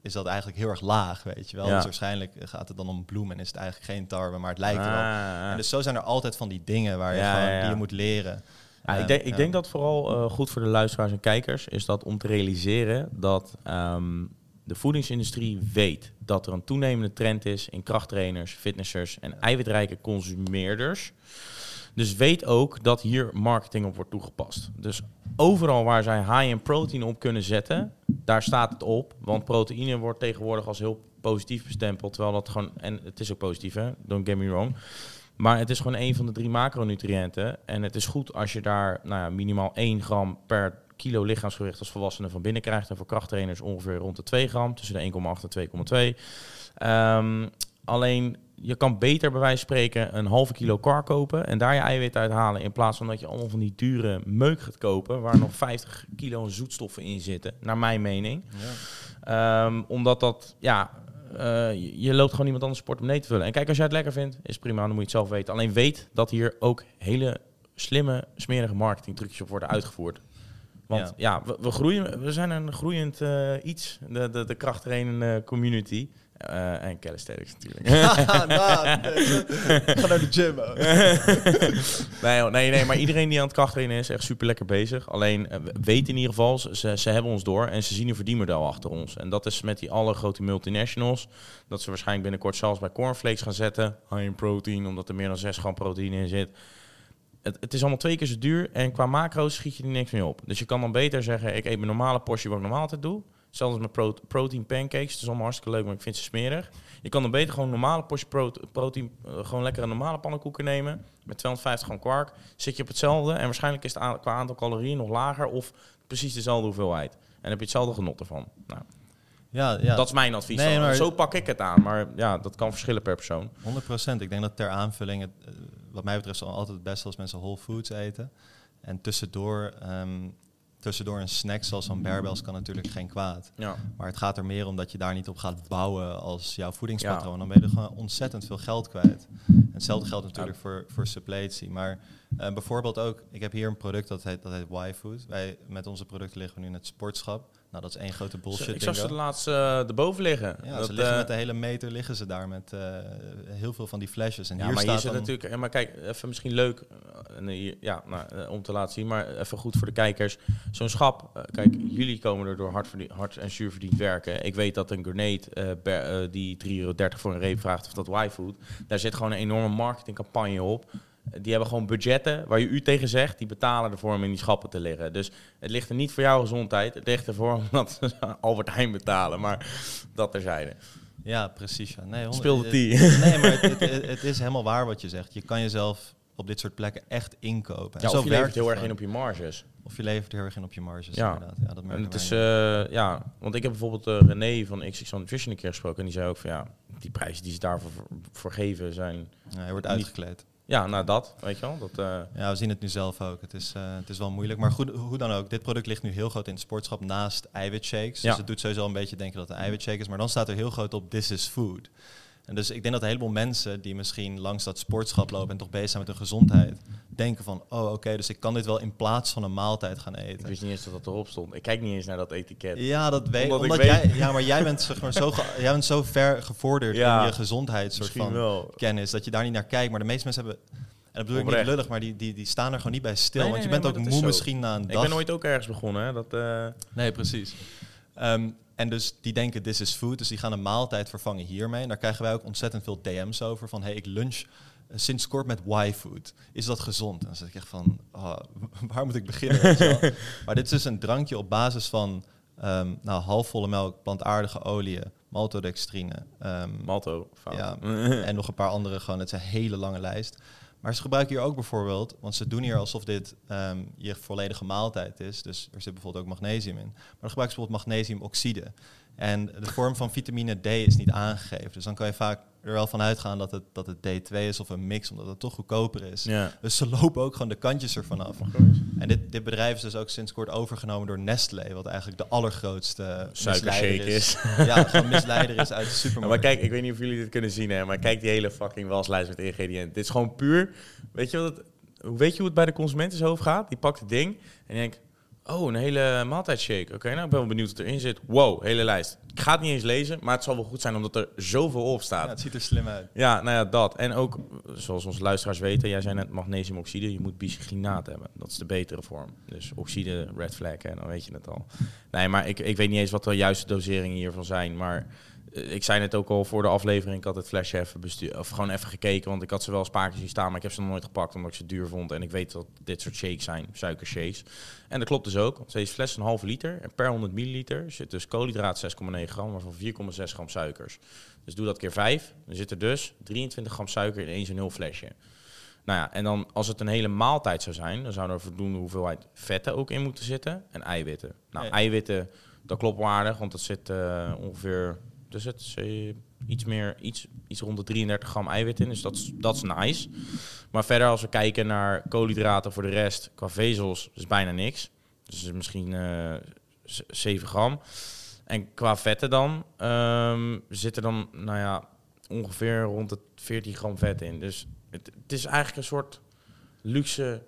is dat eigenlijk heel erg laag, weet je wel. Ja. Dus waarschijnlijk gaat het dan om bloem en is het eigenlijk geen tarwe, maar het lijkt er wel. Ah. En dus zo zijn er altijd van die dingen waar je Ja, gewoon, die je moet leren. Ja, ik denk, ik denk dat vooral eh, goed voor de luisteraars en kijkers is dat om te realiseren dat ehm, de voedingsindustrie weet dat er een toenemende trend is in krachttrainers, fitnessers en eiwitrijke consumeerders. Dus weet ook dat hier marketing op wordt toegepast. Dus overal waar zij high-end protein op kunnen zetten, daar staat het op. Want proteïne wordt tegenwoordig als heel positief bestempeld. Terwijl dat gewoon, en het is ook positief hè, don't get me wrong. Maar het is gewoon een van de drie macronutriënten. En het is goed als je daar nou ja, minimaal 1 gram per kilo lichaamsgewicht als volwassene van binnen krijgt. En voor krachttrainers ongeveer rond de 2 gram, tussen de 1,8 en 2,2. Ehm, alleen je kan beter bij wijze van spreken een halve kilo kar kopen en daar je eiwit uit halen. In plaats van dat je allemaal van die dure meuk gaat kopen waar nog 50 kilo zoetstoffen in zitten, naar mijn mening. Ja. Ehm, omdat dat, ja, eh, je- je loopt gewoon iemand anders sport om nee te vullen. En kijk, als jij het lekker vindt, is prima, dan moet je het zelf weten. Alleen weet dat hier ook hele slimme, smerige marketingtrucjes op worden uitgevoerd. Want ja, we, we groeien, we zijn een groeiend eh, iets, de, de, de krachttrainen community. Eh, en calisthenics natuurlijk. nou, ga naar de gym. nee, nee, nee, maar iedereen die aan het krachttrainen is, echt super lekker bezig. Alleen eh, weet in ieder geval, ze, ze hebben ons door en ze zien een verdienmodel achter ons. En dat is met die alle grote multinationals. Dat ze waarschijnlijk binnenkort zelfs bij cornflakes gaan zetten. High in protein, omdat er meer dan 6 gram proteïne in zit. Het, het is allemaal twee keer zo duur en qua macro's schiet je er niks mee op. Dus je kan dan beter zeggen, ik eet mijn normale portie wat ik normaal altijd doe. Hetzelfde met pro protein pancakes. Het is allemaal hartstikke leuk, maar ik vind ze smerig. Je kan dan beter gewoon een normale portie pro protein, eh, gewoon lekker een normale pannenkoeken nemen. Met 250 gram kwark. Zit je op hetzelfde en waarschijnlijk is het qua aantal calorieën nog lager of precies dezelfde hoeveelheid. En heb je hetzelfde genot ervan. Nou, Ja, ja. Dat is mijn advies. Nee, dan. maar- Zo pak ik het aan. Maar ja, dat kan verschillen per persoon. 100%. Ik denk dat ter aanvulling, het, eh, wat mij betreft, is altijd het beste als mensen whole foods eten. En tussendoor, ehm, tussendoor een snack zoals zo'n barbells kan natuurlijk geen kwaad. Ja. Maar het gaat er meer om dat je daar niet op gaat bouwen als jouw voedingspatroon. Dan ben je er gewoon ontzettend veel geld kwijt. En hetzelfde geldt natuurlijk voor, voor suppletie. Maar eh, bijvoorbeeld ook, ik heb hier een product dat heet, dat heet Y-Food. Wij, met onze producten liggen we nu in het sportschap. Nou, dat is één grote bullshit ik zag ze de laatste uh, erboven liggen. Ja, Dat, ze liggen eh, met de hele meter liggen ze daar met eh, heel veel van die flesjes. En ja, hier maar staat hier dan- natuurlijk... ja, Maar kijk, even misschien leuk hier- ja, nou, om te laten zien, maar even goed voor de kijkers. Zo'n schap, kijk, jullie komen er door hard, hard en zuur verdiend werken. Ik weet dat een grenade ber- die 3,30 euro voor een reep vraagt of dat Y-food, daar zit gewoon een enorme marketingcampagne op. Eh, Die hebben gewoon budgetten waar je u tegen zegt, die betalen ervoor om in die schappen te liggen. Dus het ligt er niet voor jouw gezondheid, het ligt ervoor omdat ze Albert Heijn betalen, maar dat terzijde. Ja, precies. Ja. Nee, honderd- Speel de het- tea. Nee, maar het, het, het is helemaal waar wat je zegt. Je kan jezelf op dit soort plekken echt inkopen. En Ja, of je levert heel erg in op je marges. Of je levert heel erg in op je marges, Ja. inderdaad. Ja, dat En merken het is, eh, ja, want ik heb bijvoorbeeld eh, René van XXL Nutrition een keer gesproken. En die zei ook van ja, die prijzen die ze daarvoor voor, geven zijn. Ja, hij wordt niet- uitgekleed. Ja, nou dat, weet je wel. Dat, eh, Ja, we zien het nu zelf ook. Het is, eh, het is wel moeilijk. Maar goed, hoe dan ook. Dit product ligt nu heel groot in het sportschap naast eiwitshakes. Ja. Dus het doet sowieso een beetje denken dat het een eiwitshake is. Maar dan staat er heel groot op This is Food. En dus ik denk dat een heleboel mensen die misschien langs dat sportschap lopen en toch bezig zijn met hun gezondheid, denken van, oh oké, dus ik kan dit wel in plaats van een maaltijd gaan ik eten. wist niet eens dat dat erop stond. Ik kijk niet eens naar dat etiket. Ja, dat weet Omdat omdat, ik jij. weet- Ja, maar jij bent, zeg maar, zo, ge- jij bent zo ver gevorderd Ja, in je gezondheid soort van wel. kennis dat je daar niet naar kijkt. Maar de meeste mensen hebben. En dat bedoel ik niet lullig, maar die, die, die staan er gewoon niet bij stil. Nee, want je nee, bent nee, ook moe misschien na een Ik dag. ben nooit ook ergens begonnen. Hè. Dat, eh, Nee, precies. Ehm, en dus die denken, this is food. Dus die gaan een maaltijd vervangen hiermee. En daar krijgen wij ook ontzettend veel DM's over. Van, hey, ik lunch sinds kort met Y-food. Is dat gezond? En dan zeg ik echt van, ah, waar moet ik beginnen? maar dit is dus een drankje op basis van ehm, nou, halfvolle melk, plantaardige oliën, maltodextrine. ehm, Malto. fout. ja, en nog een paar andere gewoon. Het is een hele lange lijst. Maar ze gebruiken hier ook bijvoorbeeld, want ze doen hier alsof dit ehm, je volledige maaltijd is. Dus er zit bijvoorbeeld ook magnesium in. Maar dan gebruiken ze bijvoorbeeld magnesiumoxide. En de vorm van vitamine D is niet aangegeven. Dus dan kan je vaak er wel van uitgaan dat het, dat het D2 is of een mix, omdat het toch goedkoper is. ja. Dus ze lopen ook gewoon de kantjes ervan af. En dit, dit bedrijf is dus ook sinds kort overgenomen door Nestlé, wat eigenlijk de allergrootste Suikershake misleider is. Ja, gewoon misleider is uit de Ja, supermarkt. maar kijk, ik weet niet of jullie dit kunnen zien, hè, maar kijk die hele fucking waslijst met ingrediënten. Dit is gewoon puur. Weet je, wat het, hoe weet je hoe het bij de consument in zijn hoofd gaat? Die pakt het ding en denkt: Oh, een hele maaltijdshake. Oké, nou, ik ben wel benieuwd wat erin zit. Wow, hele lijst. Ik ga het niet eens lezen, maar het zal wel goed zijn omdat er zoveel op staat. Ja, het ziet er slim uit. Ja, nou ja, dat. En ook, zoals onze luisteraars weten, jij zei net magnesiumoxide, je moet bispheninaat hebben. Dat is de betere vorm. Dus oxide, red flag, hè, dan weet je het al. Nee, maar ik, ik weet niet eens wat de juiste doseringen hiervan zijn, maar ik zei net ook al voor de aflevering, ik had het flesje even bestuur, of gewoon even gekeken, want ik had ze wel spaakjes zien staan, maar ik heb ze nog nooit gepakt omdat ik ze duur vond. En ik weet dat dit soort shakes zijn, suikershakes. En dat klopt dus ook, want deze fles is een halve liter en per 100 milliliter zit dus koolhydraat 6,9 gram, waarvan 4,6 gram suikers. Dus doe dat keer 5, dan zit er dus 23 gram suiker in één zo'n heel flesje. Nou ja, en dan als het een hele maaltijd zou zijn, dan zou er voldoende hoeveelheid vetten ook in moeten zitten en eiwitten. Nou, eiwitten, dat klopt wel aardig, want dat zit eh, ongeveer, dus het iets meer, iets, iets rond de 33 gram eiwit in. Dus dat is, nice. Maar verder als we kijken naar koolhydraten voor de rest, qua vezels, is bijna niks. Dus misschien uh, 7 gram. En qua vetten dan, um, zit er dan, nou ja, ongeveer rond de 14 gram vet in. Dus het is eigenlijk een soort luxe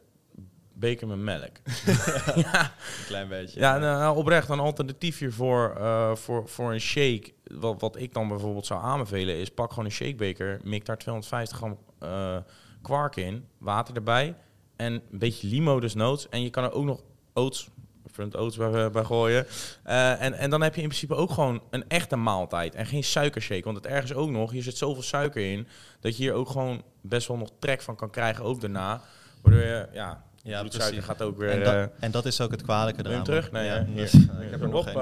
beker met melk. ja. Een klein beetje. Ja, nou, nou, oprecht een alternatief hiervoor uh, voor, voor een shake. Wat, wat ik dan bijvoorbeeld zou aanbevelen is... pak gewoon een shakebeker, mik daar 250 gram uh, kwark in, water erbij... en een beetje limo dus notes. En je kan er ook nog oats, front oats bij, bij gooien. Uh, en, en dan heb je in principe ook gewoon een echte maaltijd... en geen suikershake. Want het ergens ook nog, hier zit zoveel suiker in... dat je hier ook gewoon best wel nog trek van kan krijgen, ook daarna... Waardoor je, ja, ja, precies. gaat ook weer... En, dat, uh, en dat is ook het kwalijke eraan. terug? Nee, ja, hier. ik heb er nog een.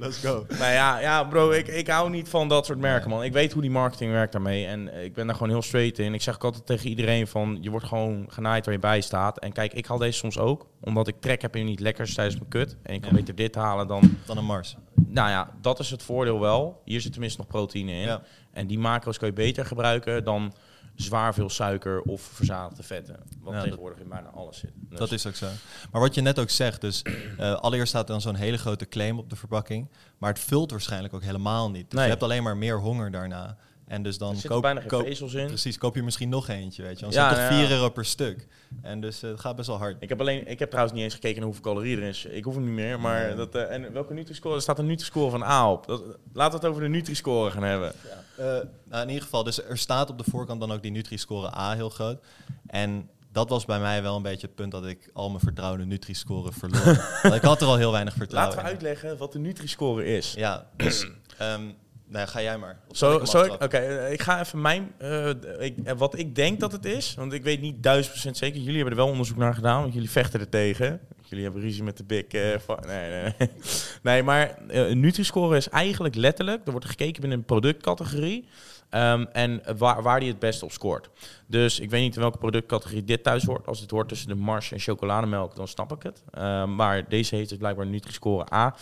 Let's go. Nou ja, ja bro, ik, ik hou niet van dat soort merken, man. Ik weet hoe die marketing werkt daarmee. En ik ben daar gewoon heel straight in. Ik zeg ook altijd tegen iedereen van... Je wordt gewoon genaaid waar je bij staat. En kijk, ik haal deze soms ook. Omdat ik trek heb en niet lekker tijdens mijn kut. En ik kan beter dit halen dan... Dan een Mars. Nou ja, dat is het voordeel wel. Hier zit tenminste nog proteïne in. En die macro's kan je beter gebruiken dan zwaar veel suiker of verzadigde vetten. Wat ja, tegenwoordig in bijna alles zit. Dus. Dat is ook zo. Maar wat je net ook zegt, dus uh, allereerst staat dan zo'n hele grote claim op de verpakking. Maar het vult waarschijnlijk ook helemaal niet. Dus nee. je hebt alleen maar meer honger daarna. En dus dan koop, bijna geen vezels in. Precies, koop je misschien nog eentje, weet je. Dan ja, zit toch 4 euro per stuk. En dus uh, het gaat best wel hard. Ik heb alleen, ik heb trouwens niet eens gekeken naar hoeveel calorieën er is. Ik hoef hem niet meer, maar nee. dat uh, en welke Nutri-score? Er staat een Nutri-score van A op. Dat, laten we het over de Nutri-score gaan hebben. Ja. Uh, nou, in ieder geval, dus er staat op de voorkant dan ook die Nutri-score A heel groot. En dat was bij mij wel een beetje het punt dat ik al mijn vertrouwde Nutri-score verloor. Ik had er al heel weinig vertrouwen Laten we uitleggen wat de Nutri-score is. Ja, dus... Um, Nee, ga jij maar. Zo, zo Oké, eh, ik ga even mijn... Uh, ik, uh, wat ik denk dat het is, want ik weet niet duizend procent zeker. Jullie hebben er wel onderzoek naar gedaan, want jullie vechten er tegen. Jullie hebben ruzie met de big... nee, nee, nee. nee, maar Nutri-score is eigenlijk letterlijk... Er wordt gekeken binnen een productcategorie... Um, en waar, waar die het beste op scoort. Dus ik weet niet in welke productcategorie dit thuis hoort. Als het hoort tussen de Mars en chocolademelk, dan snap ik het. Um, maar deze heeft dus blijkbaar Nutri-score A.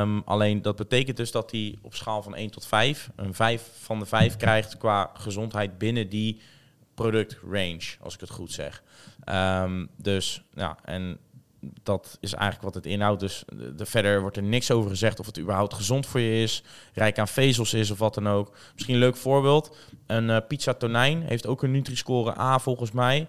Um, alleen dat betekent dus dat hij op schaal van 1 tot 5... een 5 van de 5 krijgt qua gezondheid binnen die productrange, als ik het goed zeg. dus ja, en dat is eigenlijk wat het inhoudt. Dus de, verder wordt er niks over gezegd of het überhaupt gezond voor je is, rijk aan vezels is of wat dan ook. Misschien een leuk voorbeeld. Een uh, pizza tonijn heeft ook een Nutri-score A volgens mij. Um,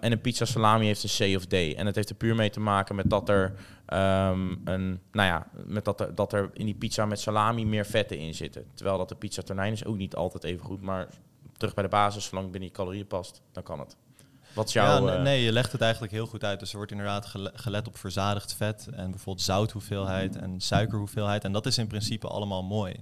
en een pizza salami heeft een C of D. En het heeft er puur mee te maken met dat er, um, een, nou ja, met dat, er, dat er in die pizza met salami meer vetten in zitten. Terwijl dat de pizza tonijn is ook niet altijd even goed. Maar terug bij de basis, zolang binnen je calorieën past, dan kan het. Wat jouw, ja, nee, je legt het eigenlijk heel goed uit. Dus er wordt inderdaad gelet op verzadigd vet en bijvoorbeeld zouthoeveelheid en suikerhoeveelheid. En dat is in principe allemaal mooi.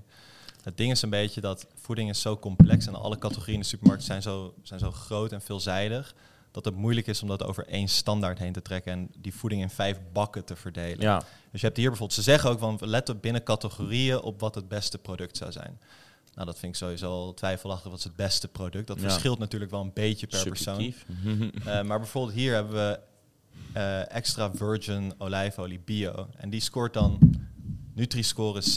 Het ding is een beetje dat voeding is zo complex en alle categorieën in de supermarkt zijn zo, zijn zo groot en veelzijdig. Dat het moeilijk is om dat over één standaard heen te trekken en die voeding in vijf bakken te verdelen. Ja. Dus je hebt hier bijvoorbeeld, ze zeggen ook van let op binnen categorieën op wat het beste product zou zijn. Nou, dat vind ik sowieso al twijfelachtig. Wat is het beste product? Dat verschilt natuurlijk wel een beetje per persoon. uh, maar bijvoorbeeld hier hebben we uh, extra virgin olijfolie bio. En die scoort dan Nutri-score C.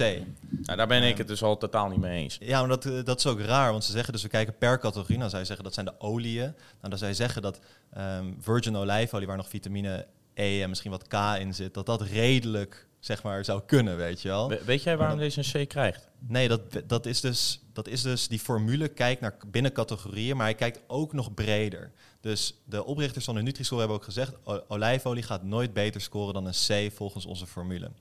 Nou, daar ben ik het dus al totaal niet mee eens. Ja, maar dat, dat is ook raar. Want ze zeggen dus we kijken per categorie. Nou, zij zeggen dat zijn de oliën. Nou, dan zij zeggen dat um, virgin olijfolie, waar nog vitamine E en misschien wat K in zit, dat dat redelijk zeg maar, zou kunnen, weet je wel. weet jij waarom deze een C krijgt? Nee, dat, dat, is dus, dat is dus die formule kijkt naar binnencategorieën, maar hij kijkt ook nog breder. Dus de oprichters van de Nutri-score hebben ook gezegd, olijfolie gaat nooit beter scoren dan een C volgens onze formule.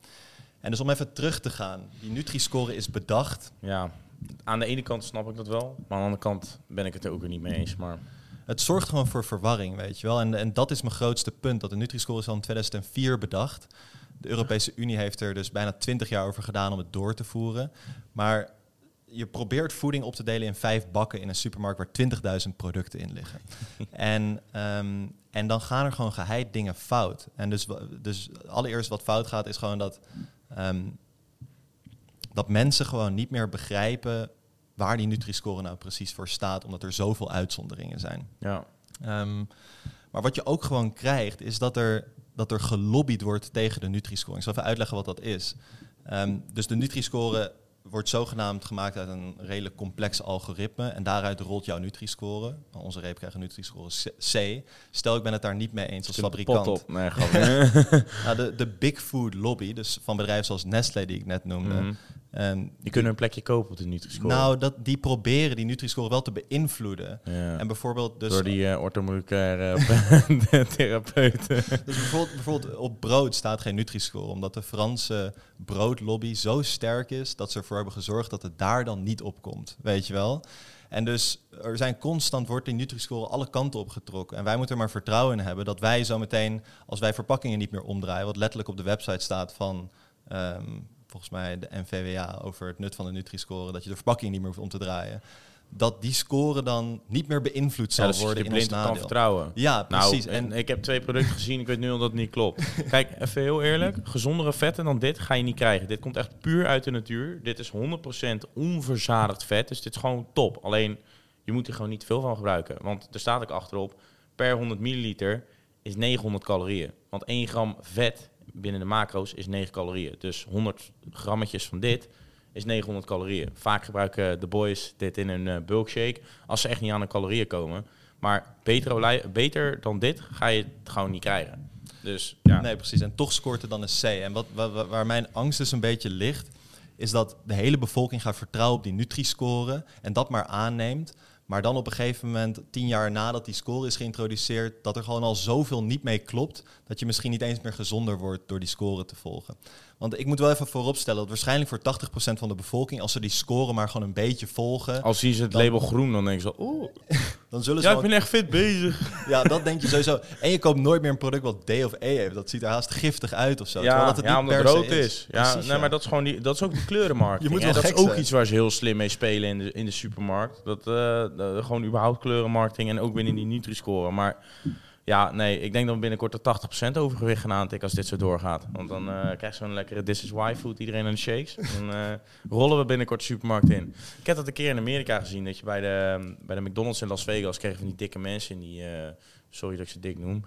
En dus om even terug te gaan, die Nutri-score is bedacht. Ja, aan de ene kant snap ik dat wel, maar aan de andere kant ben ik het er ook niet mee eens. Maar het zorgt gewoon voor verwarring, weet je wel. En, en dat is mijn grootste punt, dat de Nutri-score is al in 2004 bedacht. De Europese Unie heeft er dus bijna 20 jaar over gedaan om het door te voeren. Maar je probeert voeding op te delen in vijf bakken in een supermarkt waar 20.000 producten in liggen. en, um, en dan gaan er gewoon geheid dingen fout. En dus, dus allereerst wat fout gaat is gewoon dat, um, dat mensen gewoon niet meer begrijpen waar die Nutri-score nou precies voor staat, omdat er zoveel uitzonderingen zijn. Ja. Um, maar wat je ook gewoon krijgt, is dat er dat er gelobbyd wordt tegen de Nutri-score. Ik zal even uitleggen wat dat is. Um, dus de Nutri-score wordt zogenaamd gemaakt uit een redelijk complex algoritme. En daaruit rolt jouw Nutri-score. Onze reep krijgt een Nutri-score C. Stel, ik ben het daar niet mee eens als fabrikant. Pot op. Nee, nou, de, de Big Food Lobby, dus van bedrijven zoals Nestlé, die ik net noemde. Mm die kunnen een plekje kopen op de Nutri-score. Nou, dat, die proberen die Nutri-score wel te beïnvloeden. Ja. En bijvoorbeeld dus... Door die uh, orthomoleculaire therapeuten. Dus bijvoorbeeld, bijvoorbeeld op brood staat geen Nutri-score, omdat de Franse broodlobby zo sterk is dat ze ervoor hebben gezorgd dat het daar dan niet op komt. Weet je wel? En dus er zijn constant, wordt die Nutri-score alle kanten op getrokken. En wij moeten er maar vertrouwen in hebben dat wij zo meteen, als wij verpakkingen niet meer omdraaien, wat letterlijk op de website staat van um, volgens mij de NVWA over het nut van de Nutri-score, dat je de verpakking niet meer hoeft om te draaien dat die score dan niet meer beïnvloed zal dus worden in ons nadeel. kan vertrouwen. Ja, nou, precies. en, ik heb twee producten gezien, ik weet nu al dat het niet klopt. Kijk, even heel eerlijk, gezondere vetten dan dit ga je niet krijgen. Dit komt echt puur uit de natuur. Dit is 100% onverzadigd vet, dus dit is gewoon top. Alleen, je moet er gewoon niet veel van gebruiken. Want er staat ook achterop, per 100 milliliter is 900 calorieën. Want 1 gram vet binnen de macro's is 9 calorieën. Dus 100 grammetjes van dit is 900 calorieën. Vaak gebruiken de boys dit in een uh, bulkshake als ze echt niet aan de calorieën komen. Maar beter, beter dan dit ga je het gewoon niet krijgen. Dus, ja. Nee, precies. En toch scoort het dan een C. En wat, waar mijn angst dus een beetje ligt, is dat de hele bevolking gaat vertrouwen op die Nutri-score en dat maar aanneemt. Maar dan op een gegeven moment, tien jaar nadat die score is geïntroduceerd, dat er gewoon al zoveel niet mee klopt, dat je misschien niet eens meer gezonder wordt door die score te volgen. Want ik moet wel even vooropstellen dat waarschijnlijk voor 80% van de bevolking, als ze die score maar gewoon een beetje volgen. Als zien ze het label groen, dan denken ze, oeh. dan zullen ze ja, ik ben echt fit bezig. ja, dat denk je sowieso. En je koopt nooit meer een product wat D of E heeft. Dat ziet er haast giftig uit of zo. Ja, dat het ja omdat het rood is. Ja, nee, maar dat is gewoon die, dat is ook de kleurenmarkt. Je moet dat is ook iets waar ze heel slim mee spelen in de, in de supermarkt. Dat uh, gewoon überhaupt kleurenmarketing en ook binnen die Nutri-score. Maar ja, nee, ik denk dat we binnenkort de 80% overgewicht gaan aantikken als dit zo doorgaat. Want dan uh, krijg je zo'n lekkere This is Why food, iedereen aan de shakes. Dan uh, rollen we binnenkort de supermarkt in. Ik heb dat een keer in Amerika gezien, dat je bij de, bij de McDonald's in Las Vegas kreeg van die dikke mensen, die, uh, sorry dat ik ze dik noem,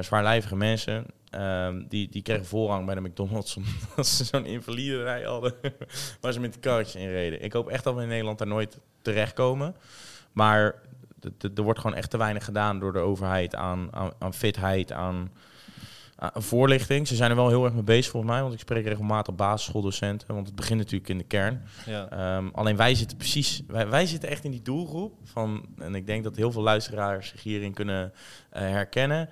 zwaarlijvige mensen. Ehm, die, die kregen voorrang bij de McDonald's omdat ze zo'n invalide rij hadden waar ze met de karretjes in reden. Ik hoop echt dat we in Nederland daar nooit terechtkomen. Maar er wordt gewoon echt te weinig gedaan door de overheid aan, aan, aan fitheid, aan, voorlichting. Ze zijn er wel heel erg mee bezig volgens mij, want ik spreek regelmatig basisschooldocenten, want het begint natuurlijk in de kern. Ja. Ehm, alleen wij zitten precies, wij, wij zitten echt in die doelgroep van, en ik denk dat heel veel luisteraars zich hierin kunnen uh, herkennen.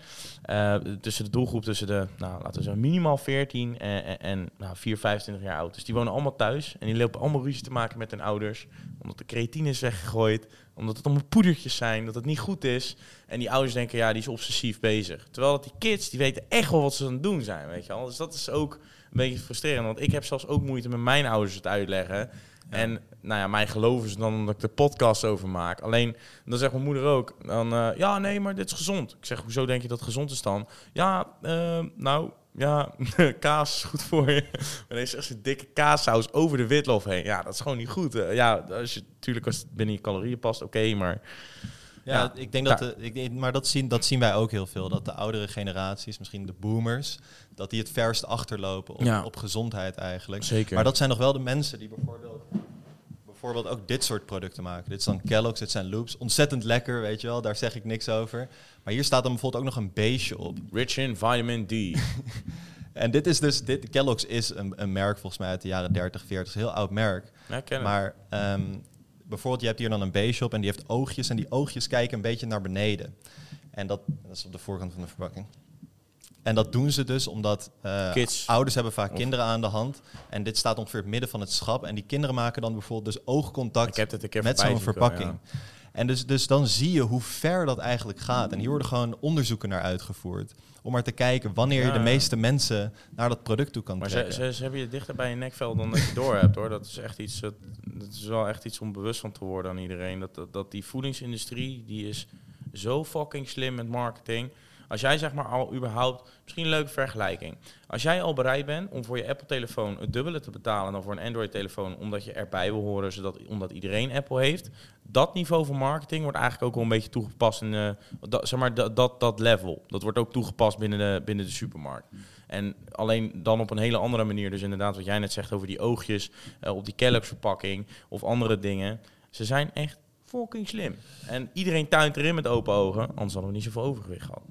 Uh, tussen de doelgroep tussen de, nou, laten we zeggen, minimaal 14 en, en, en nou, 4, 25 jaar oud. Dus die wonen allemaal thuis en die lopen allemaal ruzie te maken met hun ouders, omdat de creatine is weggegooid, omdat het allemaal poedertjes zijn, dat het niet goed is. En die ouders denken, ja, die is obsessief bezig. Terwijl dat die kids, die weten echt wel wat ze aan het doen zijn, weet je wel. Dus dat is ook een beetje frustrerend. Want ik heb zelfs ook moeite met mijn ouders het uitleggen. En nou ja, mij geloven ze dan omdat ik de podcast over maak. Alleen, dan zegt mijn moeder ook, dan, uh, ja, nee, maar dit is gezond. Ik zeg, hoezo denk je dat gezond is dan? Ja, uh, nou, ja, kaas is goed voor je. Maar dan zegt ze dikke kaassaus over de witlof heen. Ja, dat is gewoon niet goed. Uh, ja, als je, natuurlijk als het binnen je calorieën past, oké, maar... Ja, ik denk dat, de, ik, maar dat zien, dat zien wij ook heel veel. Dat de oudere generaties, misschien de boomers, dat die het verst achterlopen op, ja. op gezondheid eigenlijk. Zeker. Maar dat zijn nog wel de mensen die bijvoorbeeld, bijvoorbeeld ook dit soort producten maken. Dit zijn Kellogg's, dit zijn Loops. Ontzettend lekker, weet je wel, daar zeg ik niks over. Maar hier staat dan bijvoorbeeld ook nog een beestje op. Rich in vitamin D. en dit is dus, dit, Kellogg's is een, een merk volgens mij uit de jaren 30, 40, heel oud merk. Ja, maar um, bijvoorbeeld, je hebt hier dan een B-shop en die heeft oogjes en die oogjes kijken een beetje naar beneden. En dat, dat is op de voorkant van de verpakking. En dat doen ze dus omdat uh, ouders hebben vaak kinderen aan de hand. En dit staat ongeveer het midden van het schap. En die kinderen maken dan bijvoorbeeld dus oogcontact met zo'n verpakking. En dus, dus dan zie je hoe ver dat eigenlijk gaat. En hier worden gewoon onderzoeken naar uitgevoerd. Om maar te kijken wanneer je de meeste mensen naar dat product toe kan maar trekken. Maar ze, ze, hebben je dichter bij je nekvel dan dat je door hebt hoor. Dat is echt iets, dat, dat, is wel echt iets om bewust van te worden aan iedereen. Dat, dat, dat die voedingsindustrie, die is zo fucking slim met marketing Als jij zeg maar al überhaupt, misschien een leuke vergelijking. Als jij al bereid bent om voor je Apple-telefoon het dubbele te betalen dan voor een Android-telefoon, omdat je erbij wil horen, zodat, omdat iedereen Apple heeft, dat niveau van marketing wordt eigenlijk ook wel een beetje toegepast in, eh, dat, zeg maar, dat, dat, dat level. Dat wordt ook toegepast binnen de, binnen de supermarkt. En alleen dan op een hele andere manier. Dus inderdaad, wat jij net zegt over die oogjes eh, op die Kellogg's verpakking of andere dingen. Ze zijn echt fucking slim. En iedereen tuint erin met open ogen, anders hadden we niet zoveel overgewicht gehad.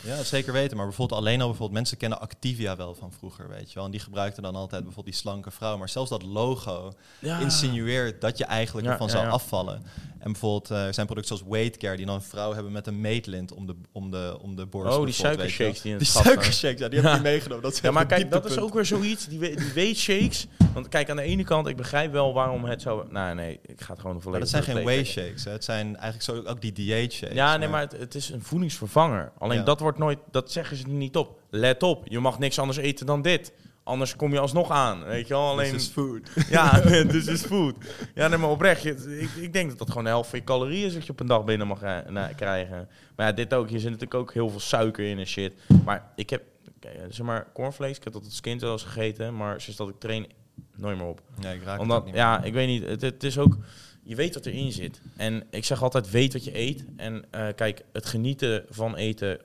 Ja, zeker weten. Maar bijvoorbeeld alleen al bijvoorbeeld mensen kennen Activia wel van vroeger, weet je wel. En die gebruikten dan altijd bijvoorbeeld die slanke vrouw. Maar zelfs dat logo insinueert dat je eigenlijk Ja, ervan zou afvallen. En bijvoorbeeld er zijn producten zoals Weight Care die dan een vrouw hebben met een meetlint om de, om de, om de borst. Oh, die suikershakes die in Die het zijn. suikershakes, ja, die heb ik Ja. niet meegenomen. Dat is Ja, maar kijk, dat is ook weer zoiets. Die, die weight shakes. Want kijk, aan de ene kant, ik begrijp wel waarom het zo... Nou, nee, ik ga het gewoon Maar volledig... dat zijn geen whey het shakes. Hè. Het zijn eigenlijk zo ook die dieet shakes. Ja, nee, maar het, het is een voedingsvervanger. Alleen dat wordt nooit... Dat zeggen ze niet op. Let op, je mag niks anders eten dan dit. Anders kom je alsnog aan, weet je wel. Alleen, This is food. Ja, dus is food. Ja, nee, maar oprecht. Je, ik, ik denk dat dat gewoon de helft van je calorieën is dat je op een dag binnen mag eh, na- krijgen. Maar ja, dit ook. Hier zit natuurlijk ook heel veel suiker in en shit. Maar ik heb, kijk, zeg maar, cornflakes. Ik heb dat als kind wel eens gegeten. Maar sinds dat ik train, nooit meer op. Ja, ik raak het Omdat, niet ja, ik weet niet. Het, het is ook, je weet wat erin zit. En ik zeg altijd, weet wat je eet. En eh, kijk, het genieten van eten,